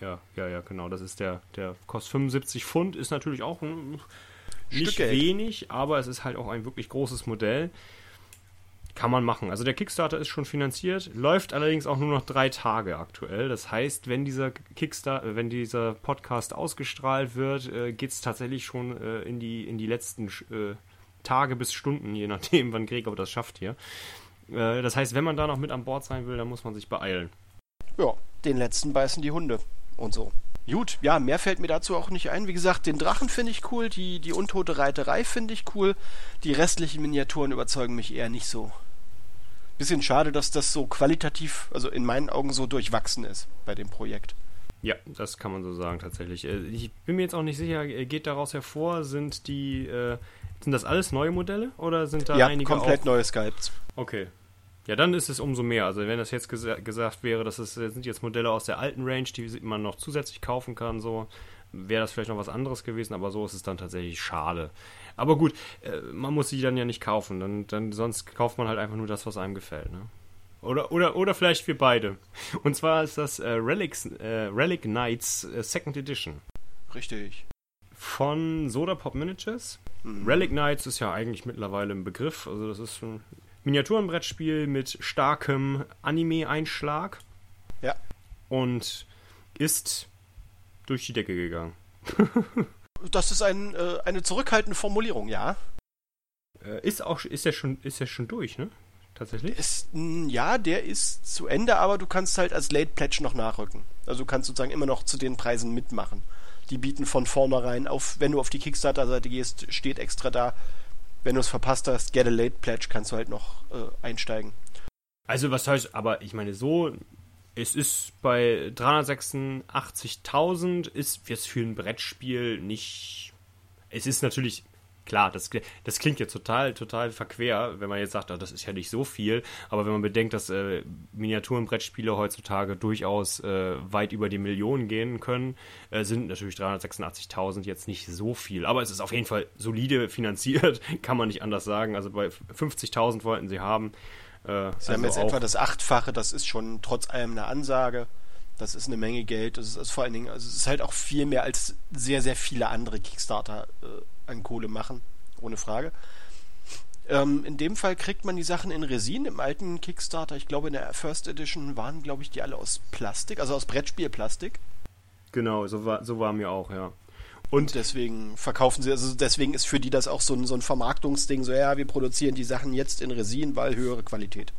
S2: Ja, ja, ja, genau. Das ist der. Der kostet 75 Pfund. Ist natürlich auch ein, nicht wenig, aber es ist halt auch ein wirklich großes Modell. Kann man machen. Also der Kickstarter ist schon finanziert, läuft allerdings auch nur noch drei Tage aktuell. Das heißt, wenn dieser Kickstarter, wenn dieser Podcast ausgestrahlt wird, äh, geht es tatsächlich schon äh, in, die, in die letzten äh, Tage bis Stunden, je nachdem, wann Gregor das schafft hier. Äh, das heißt, wenn man da noch mit an Bord sein will, dann muss man sich beeilen.
S1: Ja, den letzten beißen die Hunde und so. Gut, ja, mehr fällt mir dazu auch nicht ein. Wie gesagt, den Drachen finde ich cool, die, die untote Reiterei finde ich cool. Die restlichen Miniaturen überzeugen mich eher nicht so. Bisschen schade, dass das so qualitativ, also in meinen Augen so durchwachsen ist bei dem Projekt.
S2: Ja, das kann man so sagen tatsächlich. Äh, ich bin mir jetzt auch nicht sicher, äh, geht daraus hervor, sind die äh, sind das alles neue Modelle oder sind da
S1: ja,
S2: einige
S1: komplett
S2: auch?
S1: neue Skypes.
S2: Okay. Ja, dann ist es umso mehr. Also wenn das jetzt gesa gesagt wäre, dass es sind jetzt Modelle aus der alten Range, die man noch zusätzlich kaufen kann, so wäre das vielleicht noch was anderes gewesen, aber so ist es dann tatsächlich schade. Aber gut, äh, man muss sie dann ja nicht kaufen, dann, dann sonst kauft man halt einfach nur das, was einem gefällt. Ne? Oder, oder, oder vielleicht wir beide. Und zwar ist das äh, Relics, äh, Relic Knights äh, Second Edition.
S1: Richtig.
S2: Von Soda Pop Miniatures. Mhm. Relic Knights ist ja eigentlich mittlerweile ein Begriff. Also das ist ein Miniaturenbrettspiel mit starkem Anime-Einschlag.
S1: Ja.
S2: Und ist durch die Decke gegangen.
S1: das ist ein, äh, eine zurückhaltende Formulierung, ja.
S2: Äh, ist auch ist ja schon ist ja schon durch, ne? Tatsächlich?
S1: Ist, ja, der ist zu Ende, aber du kannst halt als Late Pledge noch nachrücken. Also du kannst sozusagen immer noch zu den Preisen mitmachen. Die bieten von vornherein auf, wenn du auf die Kickstarter-Seite gehst, steht extra da, wenn du es verpasst hast, get a Late Pledge, kannst du halt noch äh, einsteigen.
S2: Also was heißt, aber ich meine so, es ist bei 386.000 ist jetzt für ein Brettspiel nicht. Es ist natürlich klar, das, das klingt jetzt total, total verquer, wenn man jetzt sagt, oh, das ist ja nicht so viel, aber wenn man bedenkt, dass äh, Miniaturenbrettspiele heutzutage durchaus äh, weit über die Millionen gehen können, äh, sind natürlich 386.000 jetzt nicht so viel. Aber es ist auf jeden Fall solide finanziert, kann man nicht anders sagen. Also bei 50.000 wollten sie haben.
S1: Äh, sie also haben jetzt etwa das Achtfache, das ist schon trotz allem eine Ansage. Das ist eine Menge Geld. Das ist, ist vor allen Dingen, also es ist halt auch viel mehr als sehr, sehr viele andere Kickstarter äh, an Kohle machen, ohne Frage. Ähm, in dem Fall kriegt man die Sachen in Resin. Im alten Kickstarter, ich glaube in der First Edition waren, glaube ich, die alle aus Plastik, also aus Brettspielplastik.
S2: Genau, so war, so war mir auch, ja.
S1: Und deswegen verkaufen sie, also deswegen ist für die das auch so ein, so ein Vermarktungsding, so ja, wir produzieren die Sachen jetzt in Resin, weil höhere Qualität.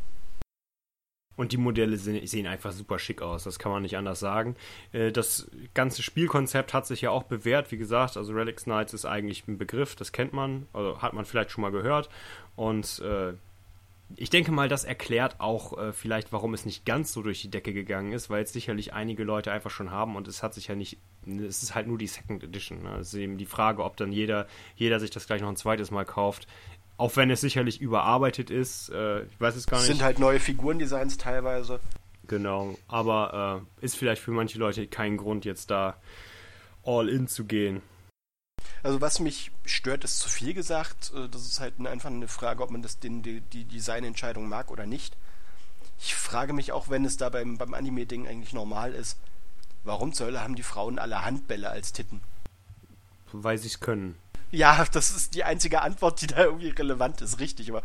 S2: Und die Modelle sehen einfach super schick aus, das kann man nicht anders sagen. Äh, das ganze Spielkonzept hat sich ja auch bewährt, wie gesagt, also Relics Knights ist eigentlich ein Begriff, das kennt man, also hat man vielleicht schon mal gehört. Und äh, ich denke mal, das erklärt auch äh, vielleicht, warum es nicht ganz so durch die Decke gegangen ist, weil es sicherlich einige Leute einfach schon haben und es hat sich ja nicht, es ist halt nur die Second Edition. Ne? Es ist eben die Frage, ob dann jeder, jeder sich das gleich noch ein zweites Mal kauft. Auch wenn es sicherlich überarbeitet ist, äh, ich weiß es gar nicht.
S1: Es sind halt neue Figurendesigns teilweise.
S2: Genau, aber äh, ist vielleicht für manche Leute kein Grund, jetzt da all in zu gehen.
S1: Also was mich stört, ist zu viel gesagt. Äh, das ist halt einfach eine Frage, ob man das den, die, die Designentscheidung mag oder nicht. Ich frage mich auch, wenn es da beim, beim Anime-Ding eigentlich normal ist, warum zur Hölle haben die Frauen alle Handbälle als Titten?
S2: Weil sie es können.
S1: Ja, das ist die einzige Antwort, die da irgendwie relevant ist, richtig. Aber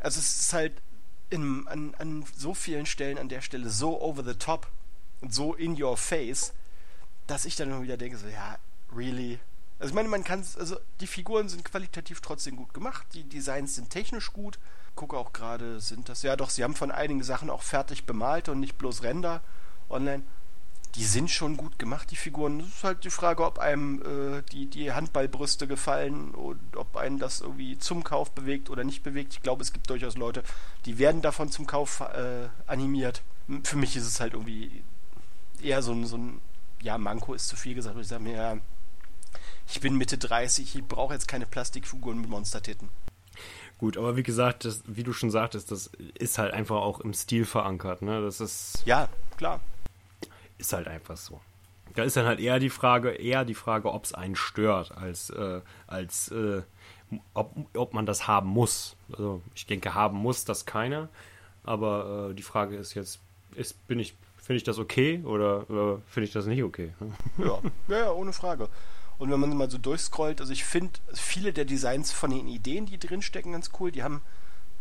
S1: also es ist halt in, an, an so vielen Stellen an der Stelle so over the top und so in your face, dass ich dann immer wieder denke, so, ja, really? Also ich meine, man kann also die Figuren sind qualitativ trotzdem gut gemacht, die Designs sind technisch gut. Gucke auch gerade, sind das, ja doch, sie haben von einigen Sachen auch fertig bemalt und nicht bloß Render online die sind schon gut gemacht, die Figuren. Das ist halt die Frage, ob einem äh, die, die Handballbrüste gefallen und ob einen das irgendwie zum Kauf bewegt oder nicht bewegt. Ich glaube, es gibt durchaus Leute, die werden davon zum Kauf äh, animiert. Für mich ist es halt irgendwie eher so ein, so ein ja, Manko ist zu viel gesagt. Ich sage mir, ja, ich bin Mitte 30, ich brauche jetzt keine Plastikfiguren mit Monstertitten.
S2: Gut, aber wie gesagt, das, wie du schon sagtest, das ist halt einfach auch im Stil verankert. Ne? Das ist
S1: ja klar.
S2: Ist halt einfach so. Da ist dann halt eher die Frage, eher die Frage, ob es einen stört, als, äh, als äh, ob, ob man das haben muss. Also ich denke, haben muss das keiner. Aber äh, die Frage ist jetzt, ist, bin ich, finde ich das okay oder äh, finde ich das nicht okay?
S1: ja. ja, ja, ohne Frage. Und wenn man mal so durchscrollt, also ich finde viele der Designs von den Ideen, die drinstecken, ganz cool. Die haben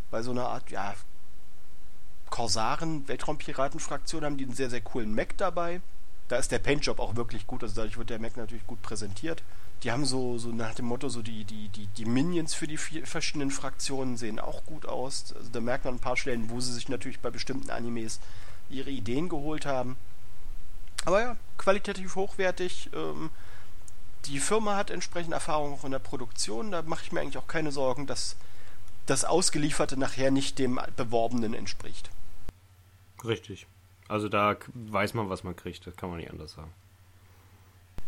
S1: bei so einer Art, ja, Korsaren, Weltraumpiraten-Fraktion haben die einen sehr, sehr coolen Mac dabei. Da ist der Paintjob auch wirklich gut, also dadurch wird der Mac natürlich gut präsentiert. Die haben so, so nach dem Motto, so die, die, die, die Minions für die verschiedenen Fraktionen sehen auch gut aus. Also da merkt man ein paar Stellen, wo sie sich natürlich bei bestimmten Animes ihre Ideen geholt haben. Aber ja, qualitativ hochwertig. Ähm, die Firma hat entsprechend Erfahrung auch in der Produktion. Da mache ich mir eigentlich auch keine Sorgen, dass das Ausgelieferte nachher nicht dem Beworbenen entspricht.
S2: Richtig. Also da weiß man, was man kriegt. Das kann man nicht anders sagen.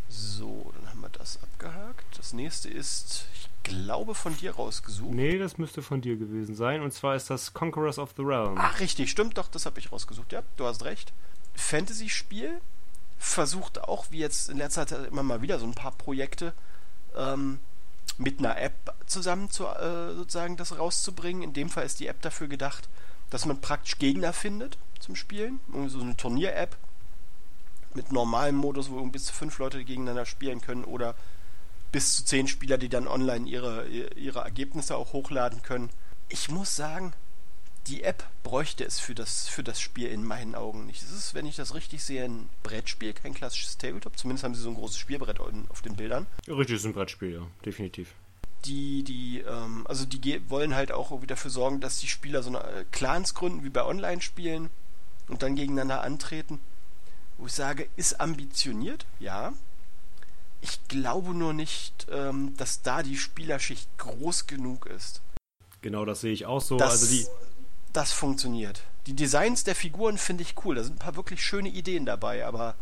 S1: So, dann haben wir das abgehakt. Das nächste ist, ich glaube, von dir rausgesucht.
S2: Nee, das müsste von dir gewesen sein. Und zwar ist das Conquerors of the Realm.
S1: Ach, richtig, stimmt doch, das habe ich rausgesucht. Ja, du hast recht. Fantasy-Spiel. Versucht auch, wie jetzt in letzter Zeit immer mal wieder so ein paar Projekte, ähm, mit einer App zusammen zu, äh, sozusagen das rauszubringen. In dem Fall ist die App dafür gedacht, dass man praktisch Gegner findet zum Spielen. Irgendwie so eine Turnier-App mit normalem Modus, wo bis zu fünf Leute gegeneinander spielen können oder bis zu zehn Spieler, die dann online ihre, ihre Ergebnisse auch hochladen können. Ich muss sagen, die App bräuchte es für das, für das Spiel in meinen Augen nicht. Es ist, wenn ich das richtig sehe, ein Brettspiel, kein klassisches Tabletop. Zumindest haben sie so ein großes Spielbrett auf den Bildern.
S2: Richtig, ist ein Brettspiel, ja, definitiv.
S1: Die, die, ähm, also die wollen halt auch irgendwie dafür sorgen, dass die Spieler so eine äh, Clans gründen, wie bei Online-Spielen und dann gegeneinander antreten. Wo ich sage, ist ambitioniert, ja. Ich glaube nur nicht, ähm, dass da die Spielerschicht groß genug ist.
S2: Genau, das sehe ich auch so.
S1: Das,
S2: also die
S1: das funktioniert. Die Designs der Figuren finde ich cool. Da sind ein paar wirklich schöne Ideen dabei, aber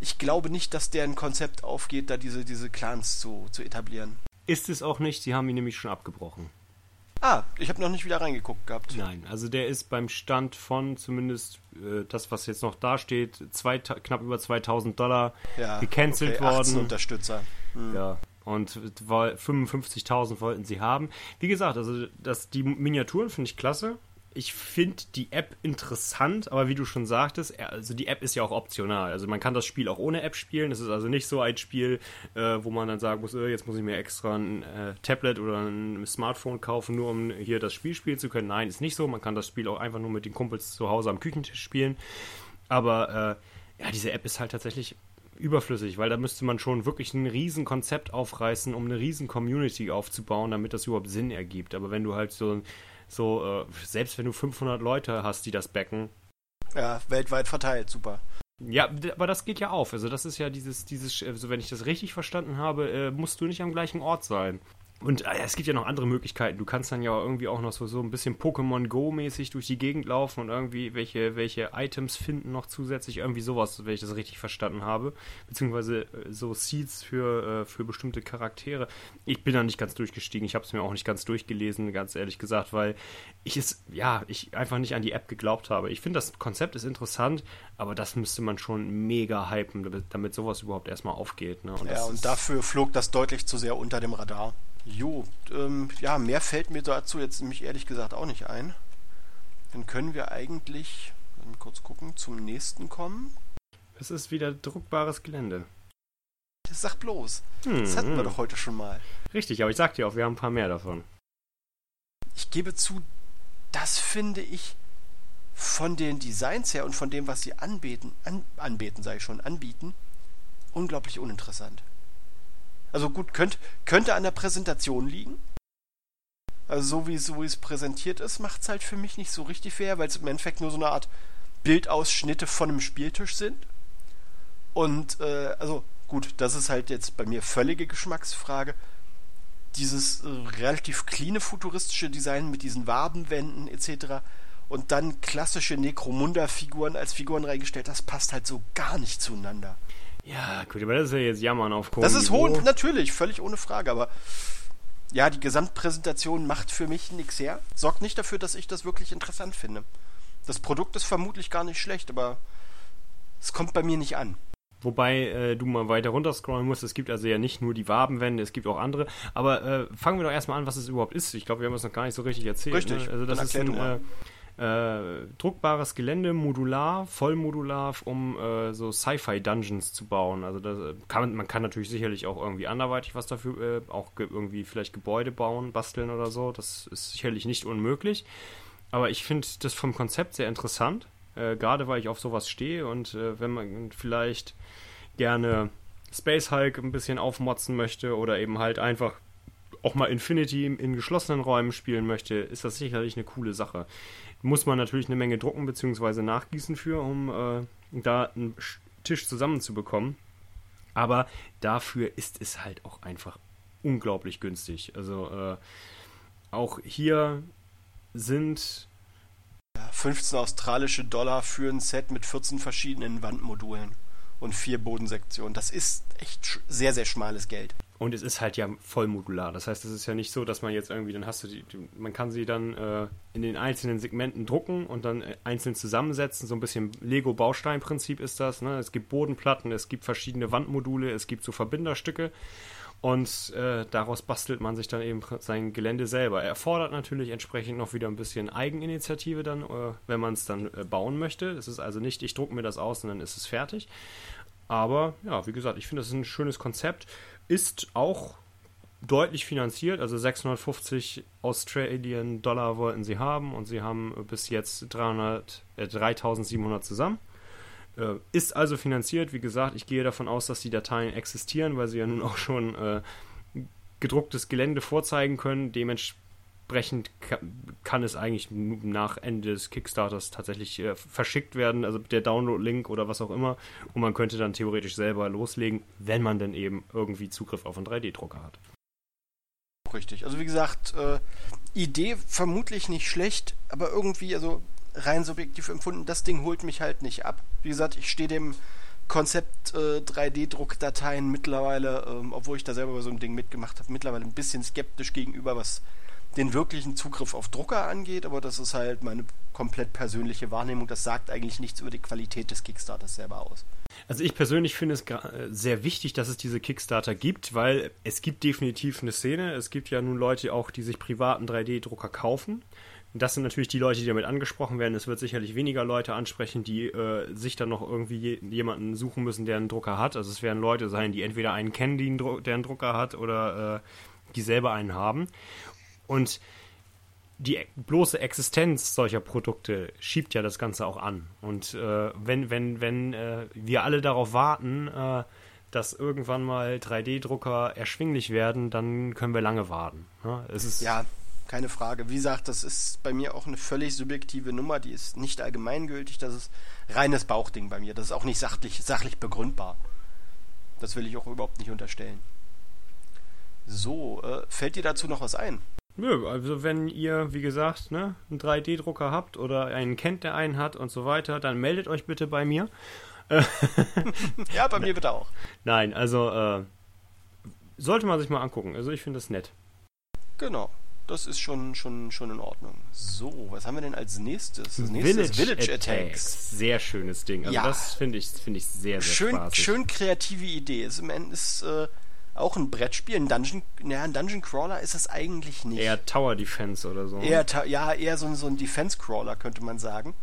S1: ich glaube nicht, dass deren Konzept aufgeht, da diese, diese Clans zu, zu etablieren.
S2: Ist es auch nicht, sie haben ihn nämlich schon abgebrochen.
S1: Ah, ich habe noch nicht wieder reingeguckt gehabt.
S2: Nein, also der ist beim Stand von zumindest äh, das, was jetzt noch da steht, zwei, knapp über 2000 Dollar ja, gecancelt okay, worden.
S1: Unterstützer.
S2: Hm. Ja, und 55.000 wollten sie haben. Wie gesagt, also das, die Miniaturen finde ich klasse ich finde die App interessant, aber wie du schon sagtest, also die App ist ja auch optional. Also man kann das Spiel auch ohne App spielen. Es ist also nicht so ein Spiel, äh, wo man dann sagen muss, äh, jetzt muss ich mir extra ein äh, Tablet oder ein Smartphone kaufen, nur um hier das Spiel spielen zu können. Nein, ist nicht so. Man kann das Spiel auch einfach nur mit den Kumpels zu Hause am Küchentisch spielen. Aber äh, ja, diese App ist halt tatsächlich überflüssig, weil da müsste man schon wirklich ein riesen Konzept aufreißen, um eine riesen Community aufzubauen, damit das überhaupt Sinn ergibt. Aber wenn du halt so ein so, äh, selbst wenn du 500 Leute hast, die das backen.
S1: Ja, weltweit verteilt, super.
S2: Ja, aber das geht ja auf. Also das ist ja dieses, dieses, also wenn ich das richtig verstanden habe, äh, musst du nicht am gleichen Ort sein. Und äh, es gibt ja noch andere Möglichkeiten. Du kannst dann ja irgendwie auch noch so, so ein bisschen Pokémon Go-mäßig durch die Gegend laufen und irgendwie welche, welche Items finden noch zusätzlich. Irgendwie sowas, wenn ich das richtig verstanden habe. Beziehungsweise äh, so Seeds für, äh, für bestimmte Charaktere. Ich bin da nicht ganz durchgestiegen. Ich habe es mir auch nicht ganz durchgelesen, ganz ehrlich gesagt, weil ich es, ja, ich einfach nicht an die App geglaubt habe. Ich finde, das Konzept ist interessant, aber das müsste man schon mega hypen, damit, damit sowas überhaupt erstmal aufgeht. Ne?
S1: Und ja, und dafür flog das deutlich zu sehr unter dem Radar. Jo, ähm, ja, mehr fällt mir dazu jetzt nämlich ehrlich gesagt auch nicht ein. Dann können wir eigentlich, mal kurz gucken, zum nächsten kommen.
S2: Es ist wieder druckbares Gelände.
S1: Das sag bloß. Hm, das hatten wir hm. doch heute schon mal.
S2: Richtig, aber ich sag dir auch, wir haben ein paar mehr davon.
S1: Ich gebe zu, das finde ich von den Designs her und von dem, was sie anbieten, an, anbeten, sage ich schon, anbieten, unglaublich uninteressant. Also gut, könnt, könnte an der Präsentation liegen. Also so wie, so wie es präsentiert ist, macht es halt für mich nicht so richtig fair, weil es im Endeffekt nur so eine Art Bildausschnitte von einem Spieltisch sind. Und äh, also gut, das ist halt jetzt bei mir völlige Geschmacksfrage. Dieses äh, relativ cleane futuristische Design mit diesen Wabenwänden etc. Und dann klassische Necromunda-Figuren als Figuren reingestellt, das passt halt so gar nicht zueinander.
S2: Ja, gut, aber das ist ja jetzt Jammern auf
S1: hohem Das ist hoch, natürlich, völlig ohne Frage, aber ja, die Gesamtpräsentation macht für mich nichts her. Sorgt nicht dafür, dass ich das wirklich interessant finde. Das Produkt ist vermutlich gar nicht schlecht, aber es kommt bei mir nicht an.
S2: Wobei äh, du mal weiter runterscrollen musst. Es gibt also ja nicht nur die Wabenwände, es gibt auch andere. Aber äh, fangen wir doch erstmal an, was es überhaupt ist. Ich glaube, wir haben es noch gar nicht so richtig erzählt.
S1: Richtig.
S2: Ne? Also das ist ein, äh, äh, druckbares Gelände, modular, vollmodular, um äh, so Sci-Fi-Dungeons zu bauen. Also das äh, kann, man kann natürlich sicherlich auch irgendwie anderweitig was dafür, äh, auch irgendwie vielleicht Gebäude bauen, basteln oder so. Das ist sicherlich nicht unmöglich. Aber ich finde das vom Konzept sehr interessant, äh, gerade weil ich auf sowas stehe und äh, wenn man vielleicht gerne Space Hulk ein bisschen aufmotzen möchte oder eben halt einfach auch mal Infinity in geschlossenen Räumen spielen möchte, ist das sicherlich eine coole Sache muss man natürlich eine Menge drucken bzw. nachgießen für, um äh, da einen Tisch zusammenzubekommen. Aber dafür ist es halt auch einfach unglaublich günstig. Also äh, auch hier sind
S1: 15 australische Dollar für ein Set mit 14 verschiedenen Wandmodulen und vier Bodensektionen. Das ist echt sehr, sehr schmales Geld.
S2: Und es ist halt ja voll modular. Das heißt, es ist ja nicht so, dass man jetzt irgendwie, dann hast du die, die man kann sie dann äh, in den einzelnen Segmenten drucken und dann äh, einzeln zusammensetzen. So ein bisschen Lego-Bausteinprinzip ist das. Ne? Es gibt Bodenplatten, es gibt verschiedene Wandmodule, es gibt so Verbinderstücke. Und äh, daraus bastelt man sich dann eben sein Gelände selber. Er erfordert natürlich entsprechend noch wieder ein bisschen Eigeninitiative dann, äh, wenn man es dann äh, bauen möchte. Es ist also nicht, ich drucke mir das aus und dann ist es fertig. Aber ja, wie gesagt, ich finde, das ist ein schönes Konzept. Ist auch deutlich finanziert, also 650 Australian Dollar wollten sie haben und sie haben bis jetzt 300, äh, 3700 zusammen. Äh, ist also finanziert, wie gesagt, ich gehe davon aus, dass die Dateien existieren, weil sie ja nun auch schon äh, gedrucktes Gelände vorzeigen können. Dementsprechend kann es eigentlich nach Ende des Kickstarters tatsächlich äh, verschickt werden, also der Download-Link oder was auch immer. Und man könnte dann theoretisch selber loslegen, wenn man denn eben irgendwie Zugriff auf einen 3D-Drucker hat.
S1: Richtig. Also wie gesagt, äh, Idee vermutlich nicht schlecht, aber irgendwie, also rein subjektiv empfunden, das Ding holt mich halt nicht ab. Wie gesagt, ich stehe dem Konzept äh, 3D-Druckdateien mittlerweile, ähm, obwohl ich da selber bei so einem Ding mitgemacht habe, mittlerweile ein bisschen skeptisch gegenüber, was den wirklichen Zugriff auf Drucker angeht, aber das ist halt meine komplett persönliche Wahrnehmung. Das sagt eigentlich nichts über die Qualität des Kickstarters selber aus.
S2: Also ich persönlich finde es äh, sehr wichtig, dass es diese Kickstarter gibt, weil es gibt definitiv eine Szene. Es gibt ja nun Leute auch, die sich privaten 3D-Drucker kaufen das sind natürlich die Leute, die damit angesprochen werden. Es wird sicherlich weniger Leute ansprechen, die äh, sich dann noch irgendwie je, jemanden suchen müssen, der einen Drucker hat. Also es werden Leute sein, die entweder einen kennen, einen der einen Drucker hat, oder äh, die selber einen haben. Und die bloße Existenz solcher Produkte schiebt ja das Ganze auch an. Und äh, wenn, wenn, wenn äh, wir alle darauf warten, äh, dass irgendwann mal 3D-Drucker erschwinglich werden, dann können wir lange warten.
S1: Ja, es ist ja keine Frage. Wie gesagt, das ist bei mir auch eine völlig subjektive Nummer, die ist nicht allgemeingültig, das ist reines Bauchding bei mir. Das ist auch nicht sachlich, sachlich begründbar. Das will ich auch überhaupt nicht unterstellen. So, äh, fällt dir dazu noch was ein?
S2: Nö, also wenn ihr, wie gesagt, ne, einen 3D-Drucker habt oder einen kennt, der einen hat und so weiter, dann meldet euch bitte bei mir.
S1: ja, bei mir bitte auch.
S2: Nein, also äh, sollte man sich mal angucken. Also ich finde das nett.
S1: Genau das ist schon, schon, schon in Ordnung. So, was haben wir denn als nächstes? Das
S2: nächste Village, Village Attacks. Attacks. Sehr schönes Ding. Also ja. das finde ich, find ich sehr, sehr
S1: schön, spaßig. Schön kreative Idee. Ist im Endeffekt ist, äh, auch ein Brettspiel, ein Dungeon, naja, ein Dungeon Crawler ist es eigentlich nicht.
S2: Eher Tower Defense oder so.
S1: Eher, ja, eher so, so ein Defense Crawler, könnte man sagen.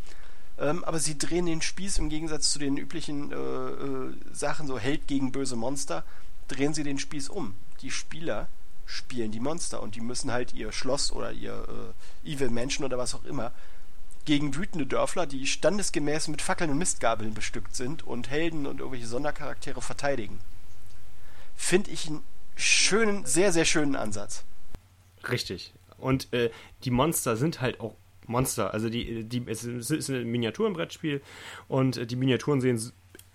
S1: Ähm, aber sie drehen den Spieß im Gegensatz zu den üblichen äh, äh, Sachen, so Held gegen böse Monster, drehen sie den Spieß um. Die Spieler spielen die Monster und die müssen halt ihr Schloss oder ihr äh, Evil Mansion oder was auch immer gegen wütende Dörfler, die standesgemäß mit Fackeln und Mistgabeln bestückt sind und Helden und irgendwelche Sondercharaktere verteidigen. Finde ich einen schönen, sehr, sehr schönen Ansatz.
S2: Richtig. Und äh, die Monster sind halt auch Monster. Also die, die, es ist ein Miniaturenbrettspiel und die Miniaturen sehen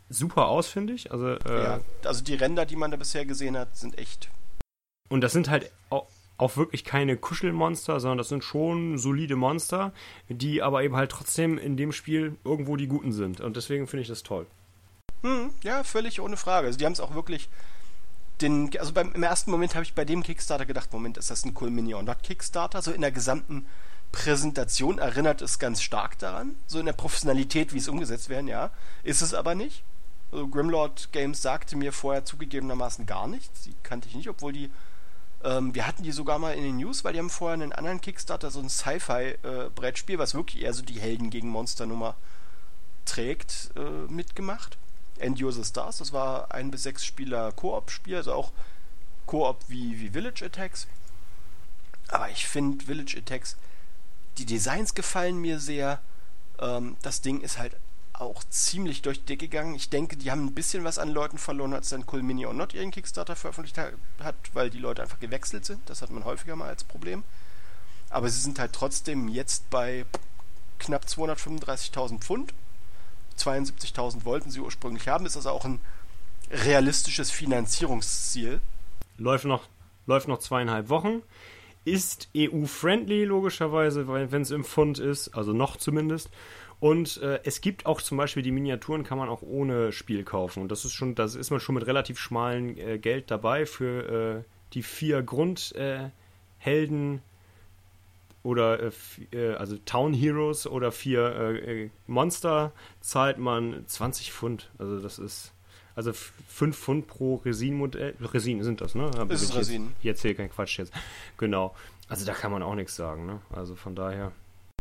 S2: super aus, finde ich. Also,
S1: äh, ja, also die Ränder, die man da bisher gesehen hat, sind echt
S2: und das sind halt auch, auch wirklich keine Kuschelmonster, sondern das sind schon solide Monster, die aber eben halt trotzdem in dem Spiel irgendwo die Guten sind. Und deswegen finde ich das toll.
S1: Hm, ja, völlig ohne Frage. Also die haben es auch wirklich den, also beim, im ersten Moment habe ich bei dem Kickstarter gedacht, Moment, ist das ein Cool Minion Not Kickstarter? So in der gesamten Präsentation erinnert es ganz stark daran. So in der Professionalität, wie es umgesetzt werden, ja. Ist es aber nicht. Also Grimlord Games sagte mir vorher zugegebenermaßen gar nichts. Die kannte ich nicht, obwohl die ähm, wir hatten die sogar mal in den News, weil die haben vorher einen anderen Kickstarter, so ein Sci-Fi-Brettspiel, äh, was wirklich eher so die Helden gegen Monster-Nummer trägt, äh, mitgemacht. End User Stars, das war ein bis sechs Spieler Koop-Spiel, also auch Koop wie, wie Village Attacks. Aber ich finde Village Attacks, die Designs gefallen mir sehr. Ähm, das Ding ist halt auch ziemlich durch die Decke gegangen. Ich denke, die haben ein bisschen was an Leuten verloren, als dann Cool Mini or Not ihren Kickstarter veröffentlicht hat, weil die Leute einfach gewechselt sind. Das hat man häufiger mal als Problem. Aber sie sind halt trotzdem jetzt bei knapp 235.000 Pfund. 72.000 wollten sie ursprünglich haben. Ist also auch ein realistisches Finanzierungsziel.
S2: Läuft noch, läuft noch zweieinhalb Wochen. Ist EU-friendly, logischerweise, wenn es im Pfund ist, also noch zumindest. Und äh, es gibt auch zum Beispiel die Miniaturen, kann man auch ohne Spiel kaufen. Und das ist schon, das ist man schon mit relativ schmalen äh, Geld dabei für äh, die vier Grundhelden äh, oder äh, äh, also Town Heroes oder vier Monster zahlt man 20 Pfund. Also das ist Also 5 Pfund pro Resin-Modell. Resin sind das, ne?
S1: Aber ist es Resin.
S2: Ich erzähle keinen Quatsch jetzt. Genau. Also da kann man auch nichts sagen, ne? Also von daher.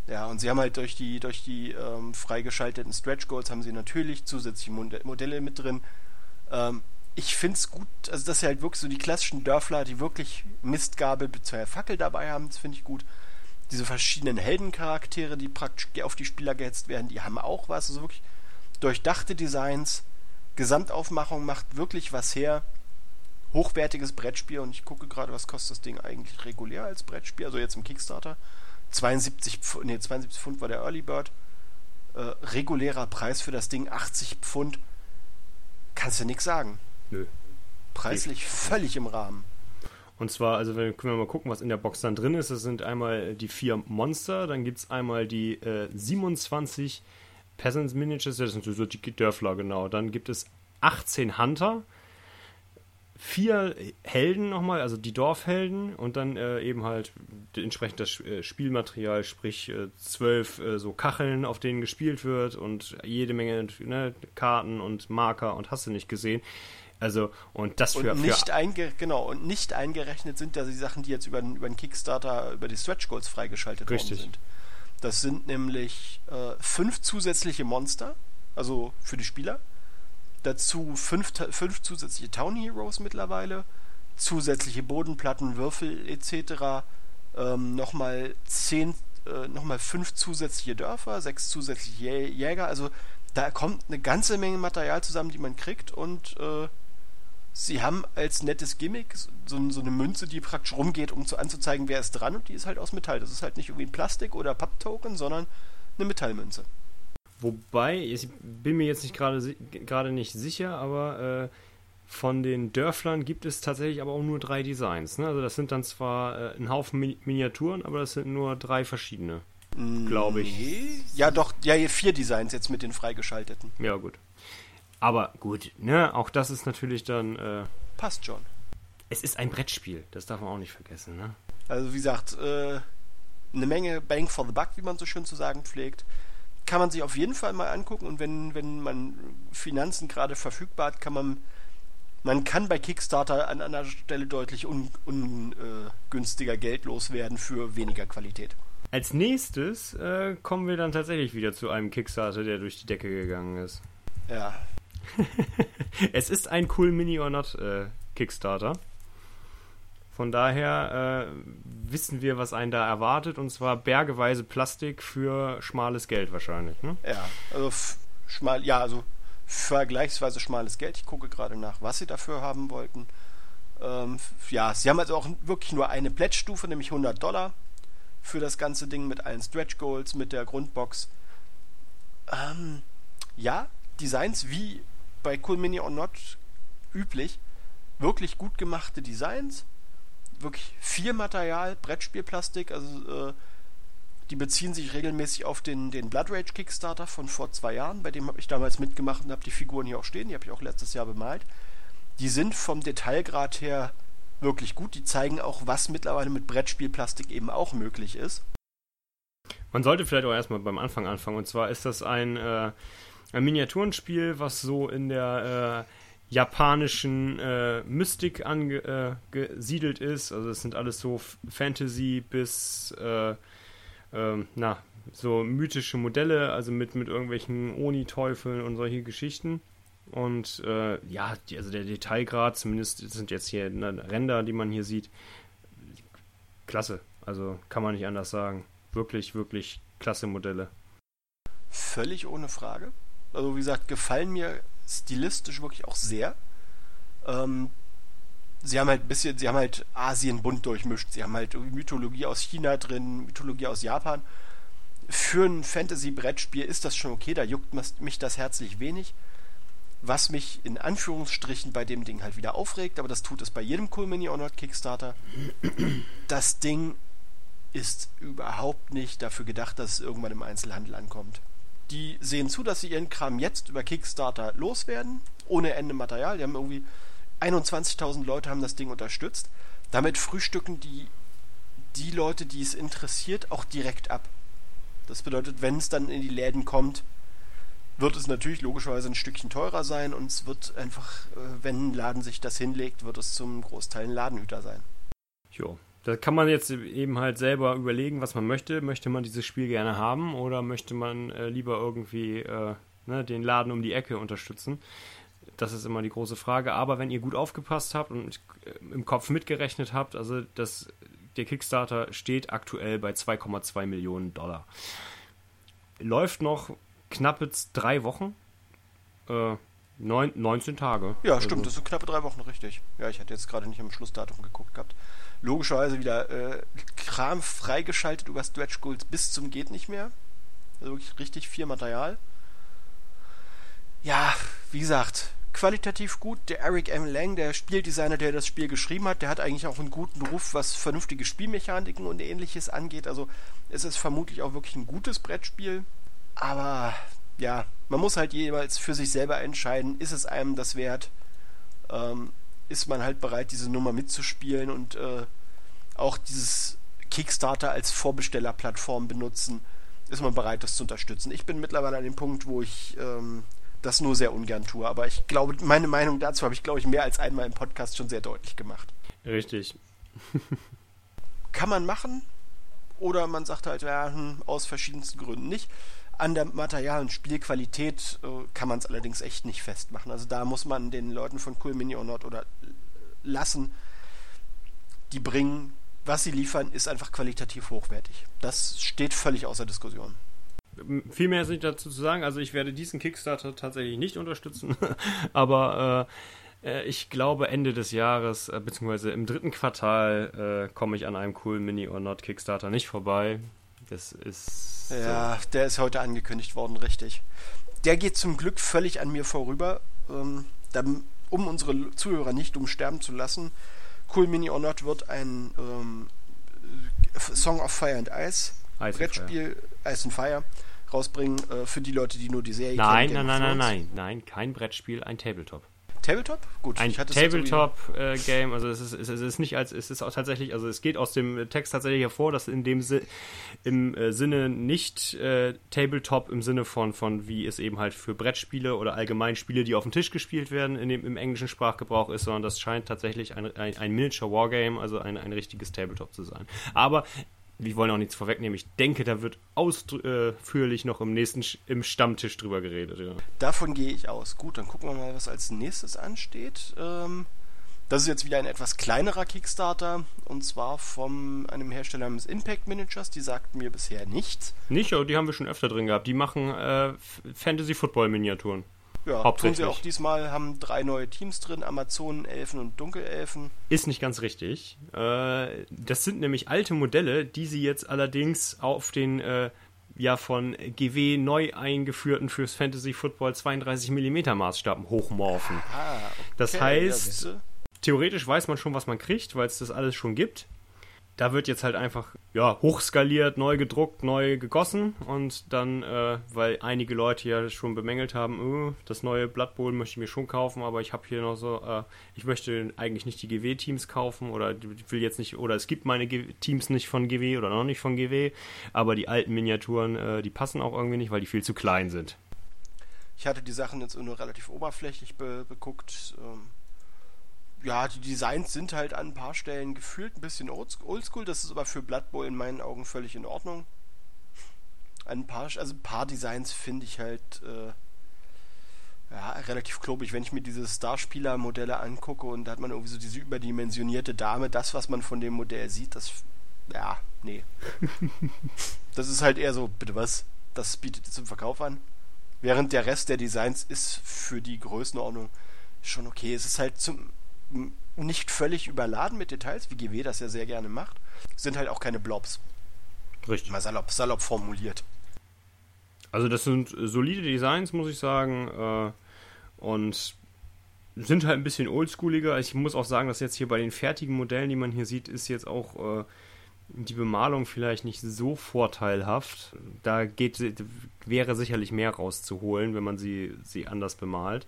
S1: Ja, und sie haben halt durch die, durch die ähm, freigeschalteten Stretch Goals haben sie natürlich zusätzliche Modelle mit drin. Ähm, ich finde es gut, also dass sie halt wirklich so die klassischen Dörfler, die wirklich Mistgabel bzw. Fackel dabei haben, das finde ich gut. Diese verschiedenen Heldencharaktere, die praktisch auf die Spieler gehetzt werden, die haben auch was. Also wirklich durchdachte Designs, Gesamtaufmachung macht wirklich was her. Hochwertiges Brettspiel und ich gucke gerade, was kostet das Ding eigentlich regulär als Brettspiel, also jetzt im Kickstarter. 72, nee, 72 Pfund war der Early Bird. Äh, regulärer Preis für das Ding 80 Pfund. Kannst du nichts sagen.
S2: Nö.
S1: Preislich völlig im Rahmen.
S2: Und zwar, also wenn, können wir mal gucken, was in der Box dann drin ist. Das sind einmal die vier Monster, dann gibt es einmal die äh, 27 Peasants Miniatures, das sind so die Dörfler, genau. Dann gibt es 18 Hunter, vier Helden nochmal, also die Dorfhelden und dann äh, eben halt entsprechend das äh, Spielmaterial, sprich äh, zwölf äh, so Kacheln, auf denen gespielt wird und jede Menge ne, Karten und Marker und hast du nicht gesehen. Also, und das für.
S1: Und nicht, für einge genau, und nicht eingerechnet sind ja die Sachen, die jetzt über, über den Kickstarter, über die Stretch Goals freigeschaltet
S2: Richtig.
S1: worden sind. Das sind nämlich äh, fünf zusätzliche Monster, also für die Spieler Dazu fünf, fünf zusätzliche Town Heroes mittlerweile, zusätzliche Bodenplatten, Würfel etc. Ähm, nochmal zehn, äh, nochmal fünf zusätzliche Dörfer, sechs zusätzliche Jäger. Also da kommt eine ganze Menge Material zusammen, die man kriegt und äh, sie haben als nettes Gimmick so, so, eine Münze, die praktisch rumgeht, um zu, anzuzeigen, wer ist dran und die ist halt aus Metall. Das ist halt nicht irgendwie ein Plastik oder Papptoken, sondern eine Metallmünze.
S2: Wobei, ich bin mir jetzt nicht gerade nicht sicher, aber äh, von den Dörflern gibt es tatsächlich aber auch nur drei Designs. Ne? Also das sind dann zwar äh, ein Haufen Mi Miniaturen, aber das sind nur drei verschiedene, glaube ich.
S1: Ja, doch, ja, vier Designs jetzt mit den freigeschalteten.
S2: Ja, gut. Aber gut, ne, auch das ist natürlich dann. Äh,
S1: Passt schon.
S2: Es ist ein Brettspiel, das darf man auch nicht vergessen, ne?
S1: Also wie gesagt, äh, eine Menge Bang for the Buck, wie man so schön zu sagen pflegt kann man sich auf jeden Fall mal angucken und wenn, wenn man Finanzen gerade verfügbar hat, kann man man kann bei Kickstarter an einer Stelle deutlich ungünstiger un, äh, Geld loswerden für weniger Qualität.
S2: Als nächstes äh, kommen wir dann tatsächlich wieder zu einem Kickstarter, der durch die Decke gegangen ist.
S1: Ja.
S2: es ist ein Cool Mini or Not äh, Kickstarter. Von daher äh, wissen wir, was einen da erwartet, und zwar bergeweise Plastik für schmales Geld wahrscheinlich. Ne?
S1: Ja, also schmal, ja, also vergleichsweise schmales Geld. Ich gucke gerade nach, was sie dafür haben wollten. Ähm, ja, sie haben also auch wirklich nur eine Plättstufe, nämlich 100 Dollar für das ganze Ding mit allen Stretch Goals, mit der Grundbox. Ähm, ja, Designs wie bei Cool Mini or Not üblich. Wirklich gut gemachte Designs wirklich viel Material, Brettspielplastik, also äh, die beziehen sich regelmäßig auf den, den Blood Rage Kickstarter von vor zwei Jahren, bei dem habe ich damals mitgemacht und habe die Figuren hier auch stehen, die habe ich auch letztes Jahr bemalt. Die sind vom Detailgrad her wirklich gut, die zeigen auch, was mittlerweile mit Brettspielplastik eben auch möglich ist.
S2: Man sollte vielleicht auch erstmal beim Anfang anfangen, und zwar ist das ein, äh, ein Miniaturenspiel, was so in der äh, japanischen äh, Mystik angesiedelt äh, ist. Also es sind alles so Fantasy bis äh, äh, na, so mythische Modelle, also mit, mit irgendwelchen Oni-Teufeln und solche Geschichten. Und äh, ja, die, also der Detailgrad, zumindest sind jetzt hier ne, Ränder, die man hier sieht, klasse. Also kann man nicht anders sagen. Wirklich, wirklich klasse Modelle.
S1: Völlig ohne Frage. Also wie gesagt, gefallen mir stilistisch wirklich auch sehr. Ähm, sie haben halt ein bisschen, sie haben halt Asien bunt durchmischt. Sie haben halt Mythologie aus China drin, Mythologie aus Japan. Für ein Fantasy-Brettspiel ist das schon okay, da juckt mich das herzlich wenig. Was mich in Anführungsstrichen bei dem Ding halt wieder aufregt, aber das tut es bei jedem Cool Mini or Kickstarter. Das Ding ist überhaupt nicht dafür gedacht, dass es irgendwann im Einzelhandel ankommt. Die sehen zu, dass sie ihren Kram jetzt über Kickstarter loswerden, ohne Ende Material. Die haben irgendwie 21.000 Leute haben das Ding unterstützt. Damit frühstücken die die Leute, die es interessiert, auch direkt ab. Das bedeutet, wenn es dann in die Läden kommt, wird es natürlich logischerweise ein Stückchen teurer sein und es wird einfach, äh, wenn ein Laden sich das hinlegt, wird es zum Großteil ein Ladenhüter sein.
S2: Jo. Da kann man jetzt eben halt selber überlegen, was man möchte. Möchte man dieses Spiel gerne haben oder möchte man äh, lieber irgendwie äh, ne, den Laden um die Ecke unterstützen? Das ist immer die große Frage. Aber wenn ihr gut aufgepasst habt und äh, im Kopf mitgerechnet habt, also das, der Kickstarter steht aktuell bei 2,2 Millionen Dollar. Läuft noch knappe drei Wochen. Äh, neun, 19 Tage.
S1: Ja, also. stimmt, das sind knappe drei Wochen, richtig. Ja, ich hatte jetzt gerade nicht am Schlussdatum geguckt gehabt. Logischerweise wieder äh, Kram freigeschaltet über Stretch Goals bis zum geht nicht mehr. Also wirklich richtig viel Material. Ja, wie gesagt, qualitativ gut. Der Eric M. Lang, der Spieldesigner, der das Spiel geschrieben hat, der hat eigentlich auch einen guten Ruf, was vernünftige Spielmechaniken und ähnliches angeht. Also es ist vermutlich auch wirklich ein gutes Brettspiel. Aber ja, man muss halt jeweils für sich selber entscheiden, ist es einem das wert? Ähm, ist man halt bereit, diese Nummer mitzuspielen und äh, auch dieses Kickstarter als Vorbestellerplattform benutzen, ist man bereit, das zu unterstützen. Ich bin mittlerweile an dem Punkt, wo ich ähm, das nur sehr ungern tue, aber ich glaube, meine Meinung dazu habe ich, glaube ich, mehr als einmal im Podcast schon sehr deutlich gemacht.
S2: Richtig.
S1: Kann man machen, oder man sagt halt, ja, hm, aus verschiedensten Gründen nicht. An der Material- und Spielqualität äh, kann man es allerdings echt nicht festmachen. Also da muss man den Leuten von Cool Mini or Not oder lassen, die bringen, was sie liefern, ist einfach qualitativ hochwertig. Das steht völlig außer Diskussion.
S2: Viel mehr ist nicht dazu zu sagen. Also ich werde diesen Kickstarter tatsächlich nicht unterstützen, aber äh, äh, ich glaube Ende des Jahres, äh, beziehungsweise im dritten Quartal, äh, komme ich an einem coolen Mini or Not Kickstarter nicht vorbei. Das ist.
S1: Ja, so. der ist heute angekündigt worden, richtig. Der geht zum Glück völlig an mir vorüber. Ähm, dann, um unsere Zuhörer nicht umsterben zu lassen, Cool Mini or Not wird ein ähm, Song of Fire and Ice, Ice Brettspiel Ice and Fire rausbringen äh, für die Leute, die nur die Serie
S2: nein, kennen. Nein, nein, nein, nein, nein, kein Brettspiel, ein Tabletop.
S1: Tabletop?
S2: Gut, ein Tabletop-Game, äh, also es ist, es ist nicht als, es ist auch tatsächlich, also es geht aus dem Text tatsächlich hervor, dass in dem Si im äh, Sinne nicht äh, Tabletop im Sinne von, von wie es eben halt für Brettspiele oder allgemein Spiele, die auf dem Tisch gespielt werden, in dem, im englischen Sprachgebrauch ist, sondern das scheint tatsächlich ein, ein, ein Miniature Wargame, also ein, ein richtiges Tabletop zu sein. Aber wir wollen auch nichts vorwegnehmen. Ich denke, da wird ausführlich noch im nächsten im Stammtisch drüber geredet. Ja.
S1: Davon gehe ich aus. Gut, dann gucken wir mal, was als nächstes ansteht. Ähm, das ist jetzt wieder ein etwas kleinerer Kickstarter und zwar von einem Hersteller namens Impact Managers. Die sagten mir bisher nichts.
S2: Nicht, aber die haben wir schon öfter drin gehabt. Die machen äh, Fantasy Football Miniaturen.
S1: Ja, tun sie auch diesmal, haben drei neue Teams drin, Amazonen-Elfen und Dunkelelfen.
S2: Ist nicht ganz richtig. Äh, das sind nämlich alte Modelle, die sie jetzt allerdings auf den äh, ja von GW neu eingeführten fürs Fantasy Football 32 mm Maßstab hochmorphen. Ah, okay. Das heißt, ja, theoretisch weiß man schon, was man kriegt, weil es das alles schon gibt da wird jetzt halt einfach ja, hochskaliert, neu gedruckt, neu gegossen und dann, äh, weil einige Leute ja schon bemängelt haben, uh, das neue Blood Bowl möchte ich mir schon kaufen, aber ich habe hier noch so, äh, ich möchte eigentlich nicht die GW-Teams kaufen oder will jetzt nicht, oder es gibt meine Teams nicht von GW oder noch nicht von GW, aber die alten Miniaturen, äh, die passen auch irgendwie nicht, weil die viel zu klein sind.
S1: Ich hatte die Sachen jetzt nur relativ oberflächlich be beguckt. Ähm ja, die Designs sind halt an ein paar Stellen gefühlt ein bisschen oldschool. Das ist aber für Blood Bowl in meinen Augen völlig in Ordnung. Ein paar, also ein paar Designs finde ich halt äh, ja, relativ klobig. Wenn ich mir diese Starspieler-Modelle angucke und da hat man irgendwie so diese überdimensionierte Dame, das, was man von dem Modell sieht, das, ja, nee. das ist halt eher so, bitte was, das bietet zum Verkauf an. Während der Rest der Designs ist für die Größenordnung schon okay. Es ist halt zum, nicht völlig überladen mit Details, wie GW das ja sehr gerne macht. Sind halt auch keine Blobs.
S2: Richtig.
S1: Mal salopp, salopp formuliert.
S2: Also das sind solide Designs, muss ich sagen. Äh, und sind halt ein bisschen oldschooliger. Ich muss auch sagen, dass jetzt hier bei den fertigen Modellen, die man hier sieht, ist jetzt auch äh, die Bemalung vielleicht nicht so vorteilhaft. Da geht, wäre sicherlich mehr rauszuholen, wenn man sie, sie anders bemalt.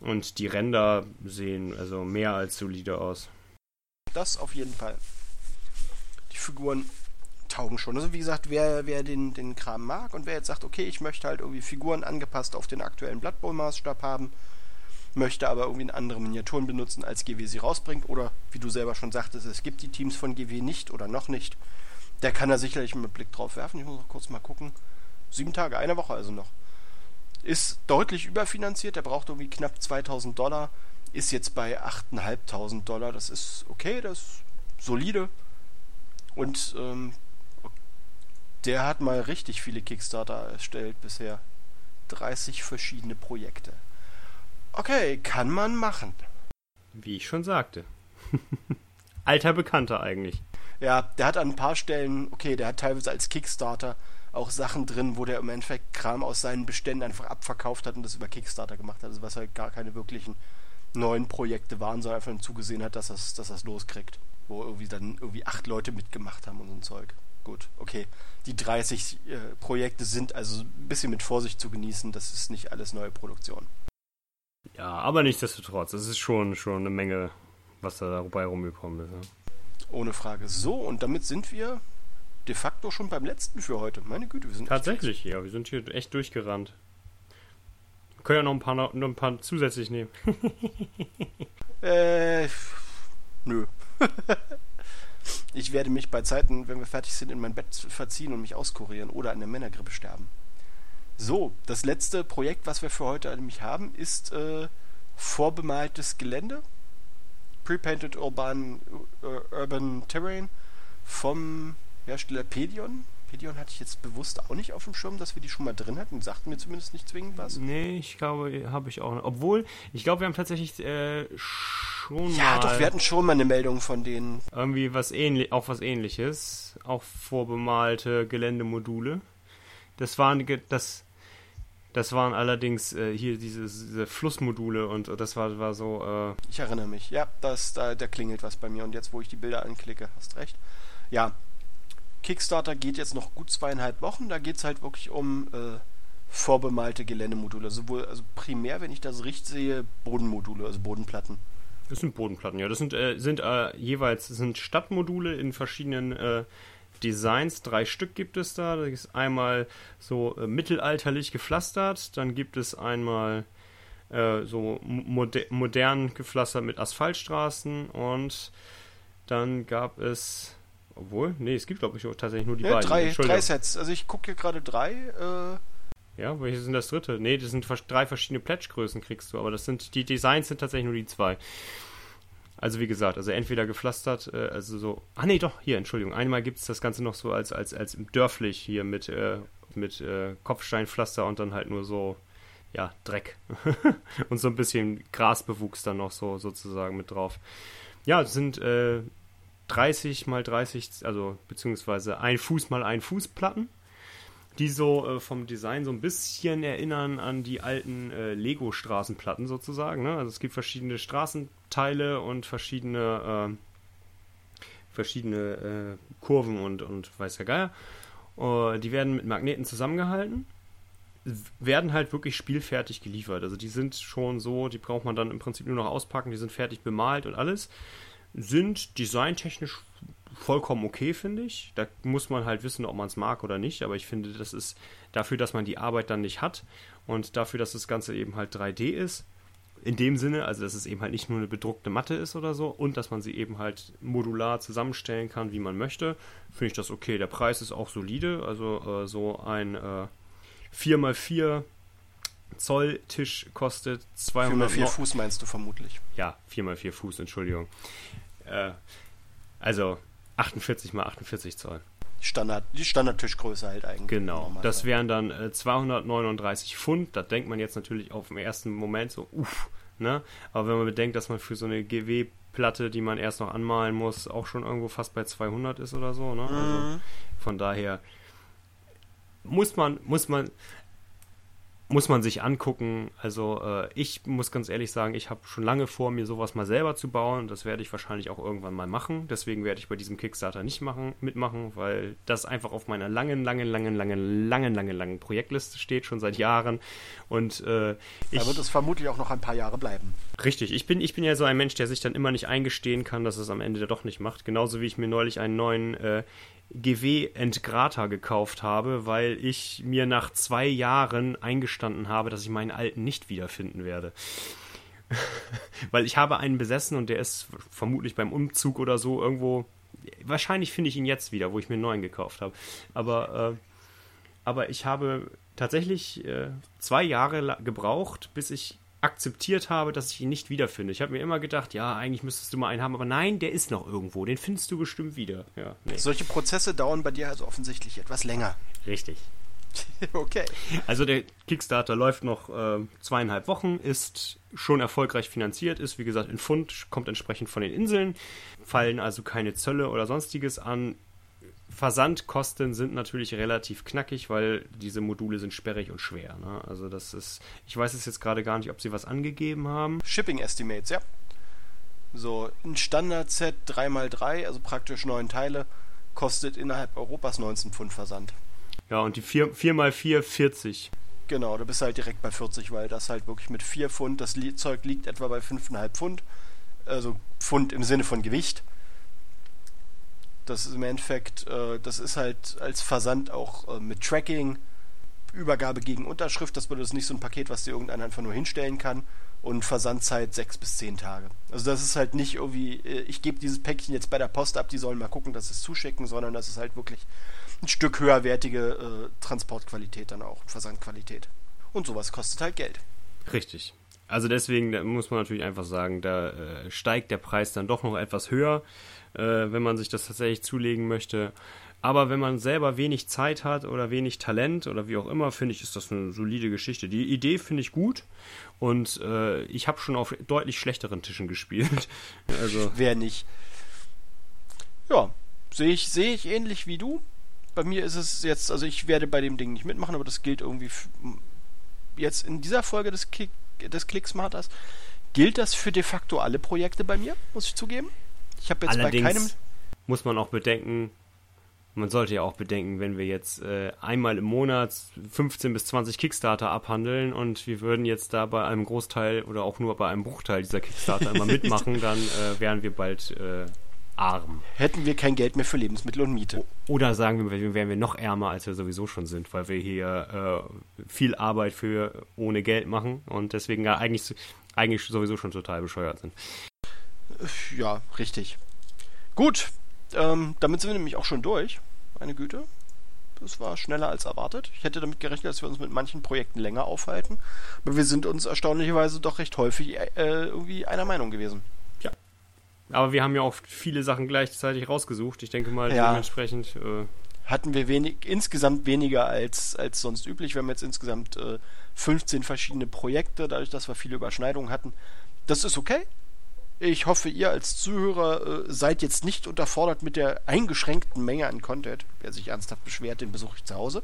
S2: Und die Ränder sehen also mehr als solide aus.
S1: Das auf jeden Fall. Die Figuren taugen schon. Also wie gesagt, wer, wer den, den Kram mag und wer jetzt sagt, okay, ich möchte halt irgendwie Figuren angepasst auf den aktuellen Blood Bowl Maßstab haben, möchte aber irgendwie andere Miniaturen benutzen, als GW sie rausbringt, oder wie du selber schon sagtest, es gibt die Teams von GW nicht oder noch nicht, der kann da sicherlich einen Blick drauf werfen. Ich muss noch kurz mal gucken. Sieben Tage, eine Woche also noch. Ist deutlich überfinanziert, der braucht irgendwie knapp 2000 Dollar, ist jetzt bei 8.500 Dollar, das ist okay, das ist solide. Und ähm, der hat mal richtig viele Kickstarter erstellt bisher. 30 verschiedene Projekte. Okay, kann man machen.
S2: Wie ich schon sagte. Alter Bekannter eigentlich.
S1: Ja, der hat an ein paar Stellen, okay, der hat teilweise als Kickstarter auch Sachen drin, wo der im Endeffekt Kram aus seinen Beständen einfach abverkauft hat und das über Kickstarter gemacht hat. Also was halt gar keine wirklichen neuen Projekte waren, sondern einfach zugesehen hat, dass das, dass das loskriegt wo irgendwie dann irgendwie acht Leute mitgemacht haben und so ein Zeug. Gut, okay. Die 30 äh, Projekte sind also ein bisschen mit Vorsicht zu genießen. Das ist nicht alles neue Produktion.
S2: Ja, aber nichtsdestotrotz, es ist schon, schon eine Menge, was da dabei rumgekommen ist. Ja.
S1: Ohne Frage. So, und damit sind wir de facto schon beim letzten für heute. Meine Güte, wir sind
S2: Tatsächlich, ja, wir sind hier echt durchgerannt. Wir können ja noch ein paar, noch ein paar zusätzlich nehmen.
S1: äh, nö. ich werde mich bei Zeiten, wenn wir fertig sind, in mein Bett verziehen und mich auskurieren oder an der Männergrippe sterben. So, das letzte Projekt, was wir für heute nämlich haben, ist äh, vorbemaltes Gelände. Prepainted Urban, uh, Urban Terrain vom Hersteller Pedion. Pedion hatte ich jetzt bewusst auch nicht auf dem Schirm, dass wir die schon mal drin hatten. Sagten mir zumindest nicht zwingend was.
S2: Nee, ich glaube, habe ich auch nicht. Obwohl, ich glaube, wir haben tatsächlich äh, schon
S1: ja, mal. Ja, doch, wir hatten schon mal eine Meldung von denen.
S2: Irgendwie was ähnlich, auch was ähnliches. Auch vorbemalte Geländemodule. Das waren das. Das waren allerdings äh, hier diese, diese, Flussmodule und das war, war so. Äh
S1: ich erinnere mich. Ja, das, da, da klingelt was bei mir. Und jetzt, wo ich die Bilder anklicke, hast recht. Ja, Kickstarter geht jetzt noch gut zweieinhalb Wochen. Da geht es halt wirklich um äh, vorbemalte Geländemodule. Sowohl, also primär, wenn ich das richtig sehe, Bodenmodule, also Bodenplatten.
S2: Das sind Bodenplatten, ja. Das sind, äh, sind äh, jeweils sind Stadtmodule in verschiedenen äh, Designs. Drei Stück gibt es da. Das ist einmal so äh, mittelalterlich gepflastert, dann gibt es einmal äh, so moder modern gepflastert mit Asphaltstraßen und dann gab es obwohl, nee, es gibt glaube ich tatsächlich nur die
S1: ja,
S2: beiden.
S1: Drei, drei Sets. Also ich gucke hier gerade drei. Äh
S2: ja, welches sind das dritte? Nee, das sind drei verschiedene Pledge-Größen kriegst du, aber das sind die Designs sind tatsächlich nur die zwei. Also wie gesagt, also entweder gepflastert, äh, also so. Ah nee, doch, hier, Entschuldigung. Einmal gibt es das Ganze noch so als, als, als dörflich hier mit, äh, mit äh, Kopfsteinpflaster und dann halt nur so, ja, Dreck. und so ein bisschen Grasbewuchs dann noch so sozusagen mit drauf. Ja, es sind äh, 30 mal 30, also beziehungsweise ein Fuß mal ein Fuß Platten die so äh, vom Design so ein bisschen erinnern an die alten äh, Lego-Straßenplatten sozusagen. Ne? Also es gibt verschiedene Straßenteile und verschiedene, äh, verschiedene äh, Kurven und, und weiß der Geier. Uh, die werden mit Magneten zusammengehalten, werden halt wirklich spielfertig geliefert. Also die sind schon so, die braucht man dann im Prinzip nur noch auspacken, die sind fertig bemalt und alles. Sind designtechnisch vollkommen okay, finde ich. Da muss man halt wissen, ob man es mag oder nicht. Aber ich finde, das ist dafür, dass man die Arbeit dann nicht hat und dafür, dass das Ganze eben halt 3D ist. In dem Sinne, also dass es eben halt nicht nur eine bedruckte Matte ist oder so und dass man sie eben halt modular zusammenstellen kann, wie man möchte, finde ich das okay. Der Preis ist auch solide, also äh, so ein äh, 4x4 Zoll Tisch kostet 200
S1: 4x4 Fuß meinst du vermutlich?
S2: Ja, 4x4 Fuß, Entschuldigung. Äh, also 48 mal 48 Zoll.
S1: Standard, die Standardtischgröße halt eigentlich.
S2: Genau. Das wären dann äh, 239 Pfund. Da denkt man jetzt natürlich auf den ersten Moment so, uff, ne? Aber wenn man bedenkt, dass man für so eine GW-Platte, die man erst noch anmalen muss, auch schon irgendwo fast bei 200 ist oder so, ne? Also mhm. Also von daher muss man, muss man, muss man sich angucken. Also äh, ich muss ganz ehrlich sagen, ich habe schon lange vor, mir sowas mal selber zu bauen. Das werde ich wahrscheinlich auch irgendwann mal machen. Deswegen werde ich bei diesem Kickstarter nicht machen, mitmachen, weil das einfach auf meiner langen, langen, langen, langen, langen, langen, langen Projektliste steht, schon seit Jahren. Und äh,
S1: ich, da wird es vermutlich auch noch ein paar Jahre bleiben.
S2: Richtig, ich bin, ich bin ja so ein Mensch, der sich dann immer nicht eingestehen kann, dass es am Ende doch nicht macht. Genauso wie ich mir neulich einen neuen äh, GW Entgrata gekauft habe, weil ich mir nach zwei Jahren eingestanden habe, dass ich meinen alten nicht wiederfinden werde. weil ich habe einen besessen und der ist vermutlich beim Umzug oder so irgendwo. Wahrscheinlich finde ich ihn jetzt wieder, wo ich mir einen neuen gekauft habe. Aber, äh, aber ich habe tatsächlich äh, zwei Jahre gebraucht, bis ich akzeptiert habe, dass ich ihn nicht wiederfinde. Ich habe mir immer gedacht, ja, eigentlich müsstest du mal einen haben, aber nein, der ist noch irgendwo. Den findest du bestimmt wieder. Ja,
S1: nee. Solche Prozesse dauern bei dir also offensichtlich etwas länger.
S2: Richtig.
S1: okay.
S2: Also der Kickstarter läuft noch äh, zweieinhalb Wochen, ist schon erfolgreich finanziert, ist wie gesagt in Pfund, kommt entsprechend von den Inseln, fallen also keine Zölle oder sonstiges an, Versandkosten sind natürlich relativ knackig, weil diese Module sind sperrig und schwer. Ne? Also das ist, ich weiß es jetzt gerade gar nicht, ob sie was angegeben haben.
S1: Shipping Estimates, ja. So, ein Standard-Set 3x3, also praktisch neun Teile, kostet innerhalb Europas 19 Pfund Versand.
S2: Ja, und die 4, 4x4 40.
S1: Genau, du bist halt direkt bei 40, weil das halt wirklich mit 4 Pfund, das Zeug liegt etwa bei 5,5 Pfund. Also Pfund im Sinne von Gewicht. Das ist im Endeffekt, äh, das ist halt als Versand auch äh, mit Tracking, Übergabe gegen Unterschrift. Das bedeutet nicht so ein Paket, was dir irgendeiner einfach nur hinstellen kann. Und Versandzeit sechs bis zehn Tage. Also das ist halt nicht irgendwie, äh, ich gebe dieses Päckchen jetzt bei der Post ab, die sollen mal gucken, dass sie es zuschicken, sondern das ist halt wirklich ein Stück höherwertige äh, Transportqualität dann auch, Versandqualität. Und sowas kostet halt Geld.
S2: Richtig. Also deswegen muss man natürlich einfach sagen, da äh, steigt der Preis dann doch noch etwas höher äh, wenn man sich das tatsächlich zulegen möchte. Aber wenn man selber wenig Zeit hat oder wenig Talent oder wie auch immer, finde ich, ist das eine solide Geschichte. Die Idee finde ich gut und äh, ich habe schon auf deutlich schlechteren Tischen gespielt.
S1: also wer nicht? Ja, sehe ich sehe ich ähnlich wie du. Bei mir ist es jetzt, also ich werde bei dem Ding nicht mitmachen, aber das gilt irgendwie jetzt in dieser Folge des Kick, des Clicksmarters. Gilt das für de facto alle Projekte bei mir, muss ich zugeben? Ich habe jetzt
S2: Allerdings
S1: bei keinem.
S2: Muss man auch bedenken, man sollte ja auch bedenken, wenn wir jetzt äh, einmal im Monat 15 bis 20 Kickstarter abhandeln und wir würden jetzt da bei einem Großteil oder auch nur bei einem Bruchteil dieser Kickstarter immer mitmachen, dann äh, wären wir bald äh, arm.
S1: Hätten wir kein Geld mehr für Lebensmittel und Miete.
S2: Oder sagen wir, wären wir noch ärmer, als wir sowieso schon sind, weil wir hier äh, viel Arbeit für ohne Geld machen und deswegen ja eigentlich, eigentlich sowieso schon total bescheuert sind.
S1: Ja, richtig. Gut, ähm, damit sind wir nämlich auch schon durch. Meine Güte. Das war schneller als erwartet. Ich hätte damit gerechnet, dass wir uns mit manchen Projekten länger aufhalten. Aber wir sind uns erstaunlicherweise doch recht häufig äh, irgendwie einer Meinung gewesen.
S2: Ja. Aber wir haben ja auch viele Sachen gleichzeitig rausgesucht. Ich denke mal, ja. dementsprechend. Äh
S1: hatten wir wenig, insgesamt weniger als, als sonst üblich. Wir haben jetzt insgesamt äh, 15 verschiedene Projekte, dadurch, dass wir viele Überschneidungen hatten. Das ist okay. Ich hoffe, ihr als Zuhörer äh, seid jetzt nicht unterfordert mit der eingeschränkten Menge an Content. Wer sich ernsthaft beschwert, den besuche ich zu Hause.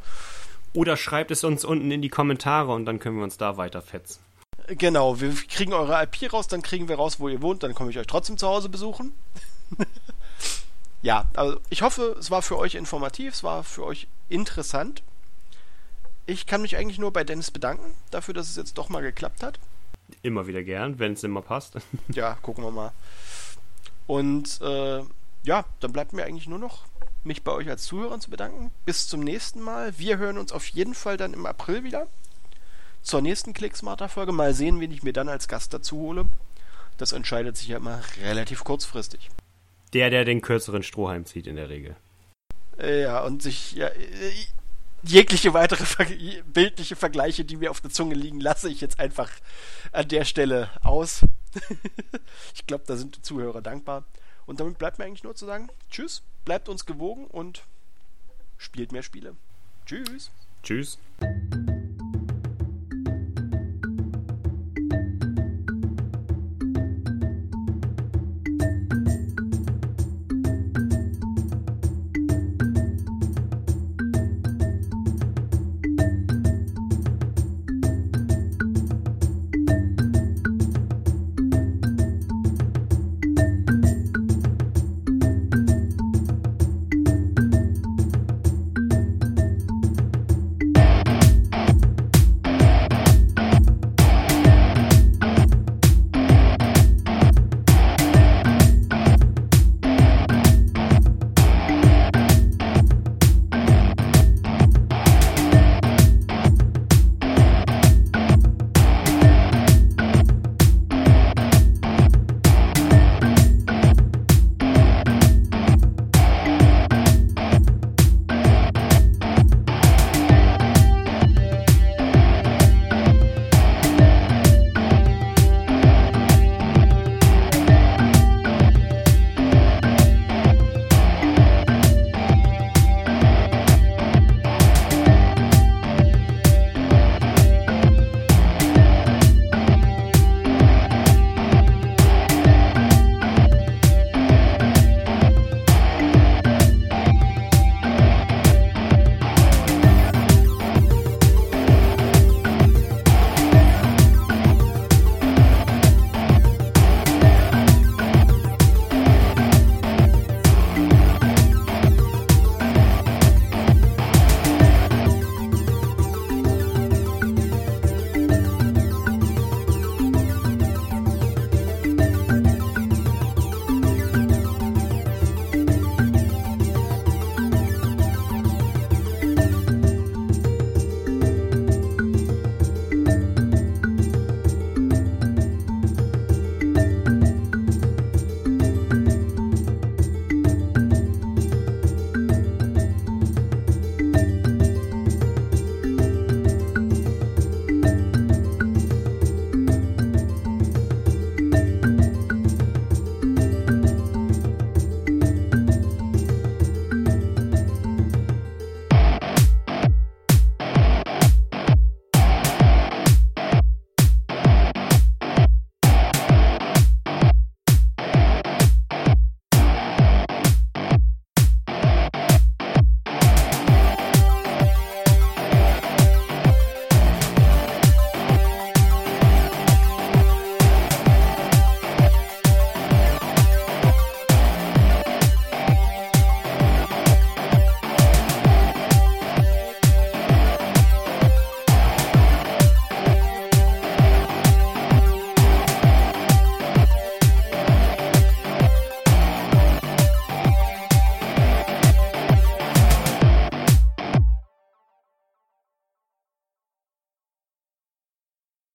S2: Oder schreibt es uns unten in die Kommentare und dann können wir uns da weiter fetzen.
S1: Genau, wir kriegen eure IP raus, dann kriegen wir raus, wo ihr wohnt, dann komme ich euch trotzdem zu Hause besuchen. ja, also ich hoffe, es war für euch informativ, es war für euch interessant. Ich kann mich eigentlich nur bei Dennis bedanken, dafür, dass es jetzt doch mal geklappt hat
S2: immer wieder gern, wenn es immer passt.
S1: ja, gucken wir mal. Und äh, ja, dann bleibt mir eigentlich nur noch, mich bei euch als Zuhörern zu bedanken. Bis zum nächsten Mal. Wir hören uns auf jeden Fall dann im April wieder. Zur nächsten Clicksmarter-Folge. Mal sehen, wen ich mir dann als Gast dazu hole. Das entscheidet sich ja immer relativ kurzfristig.
S2: Der, der den kürzeren Strohhalm zieht in der Regel.
S1: Ja, und sich, ja, jegliche weitere ver bildliche Vergleiche, die mir auf der Zunge liegen, lasse ich jetzt einfach an der Stelle aus. ich glaube, da sind die Zuhörer dankbar. Und damit bleibt mir eigentlich nur zu sagen, tschüss, bleibt uns gewogen und spielt mehr Spiele. Tschüss.
S2: Tschüss.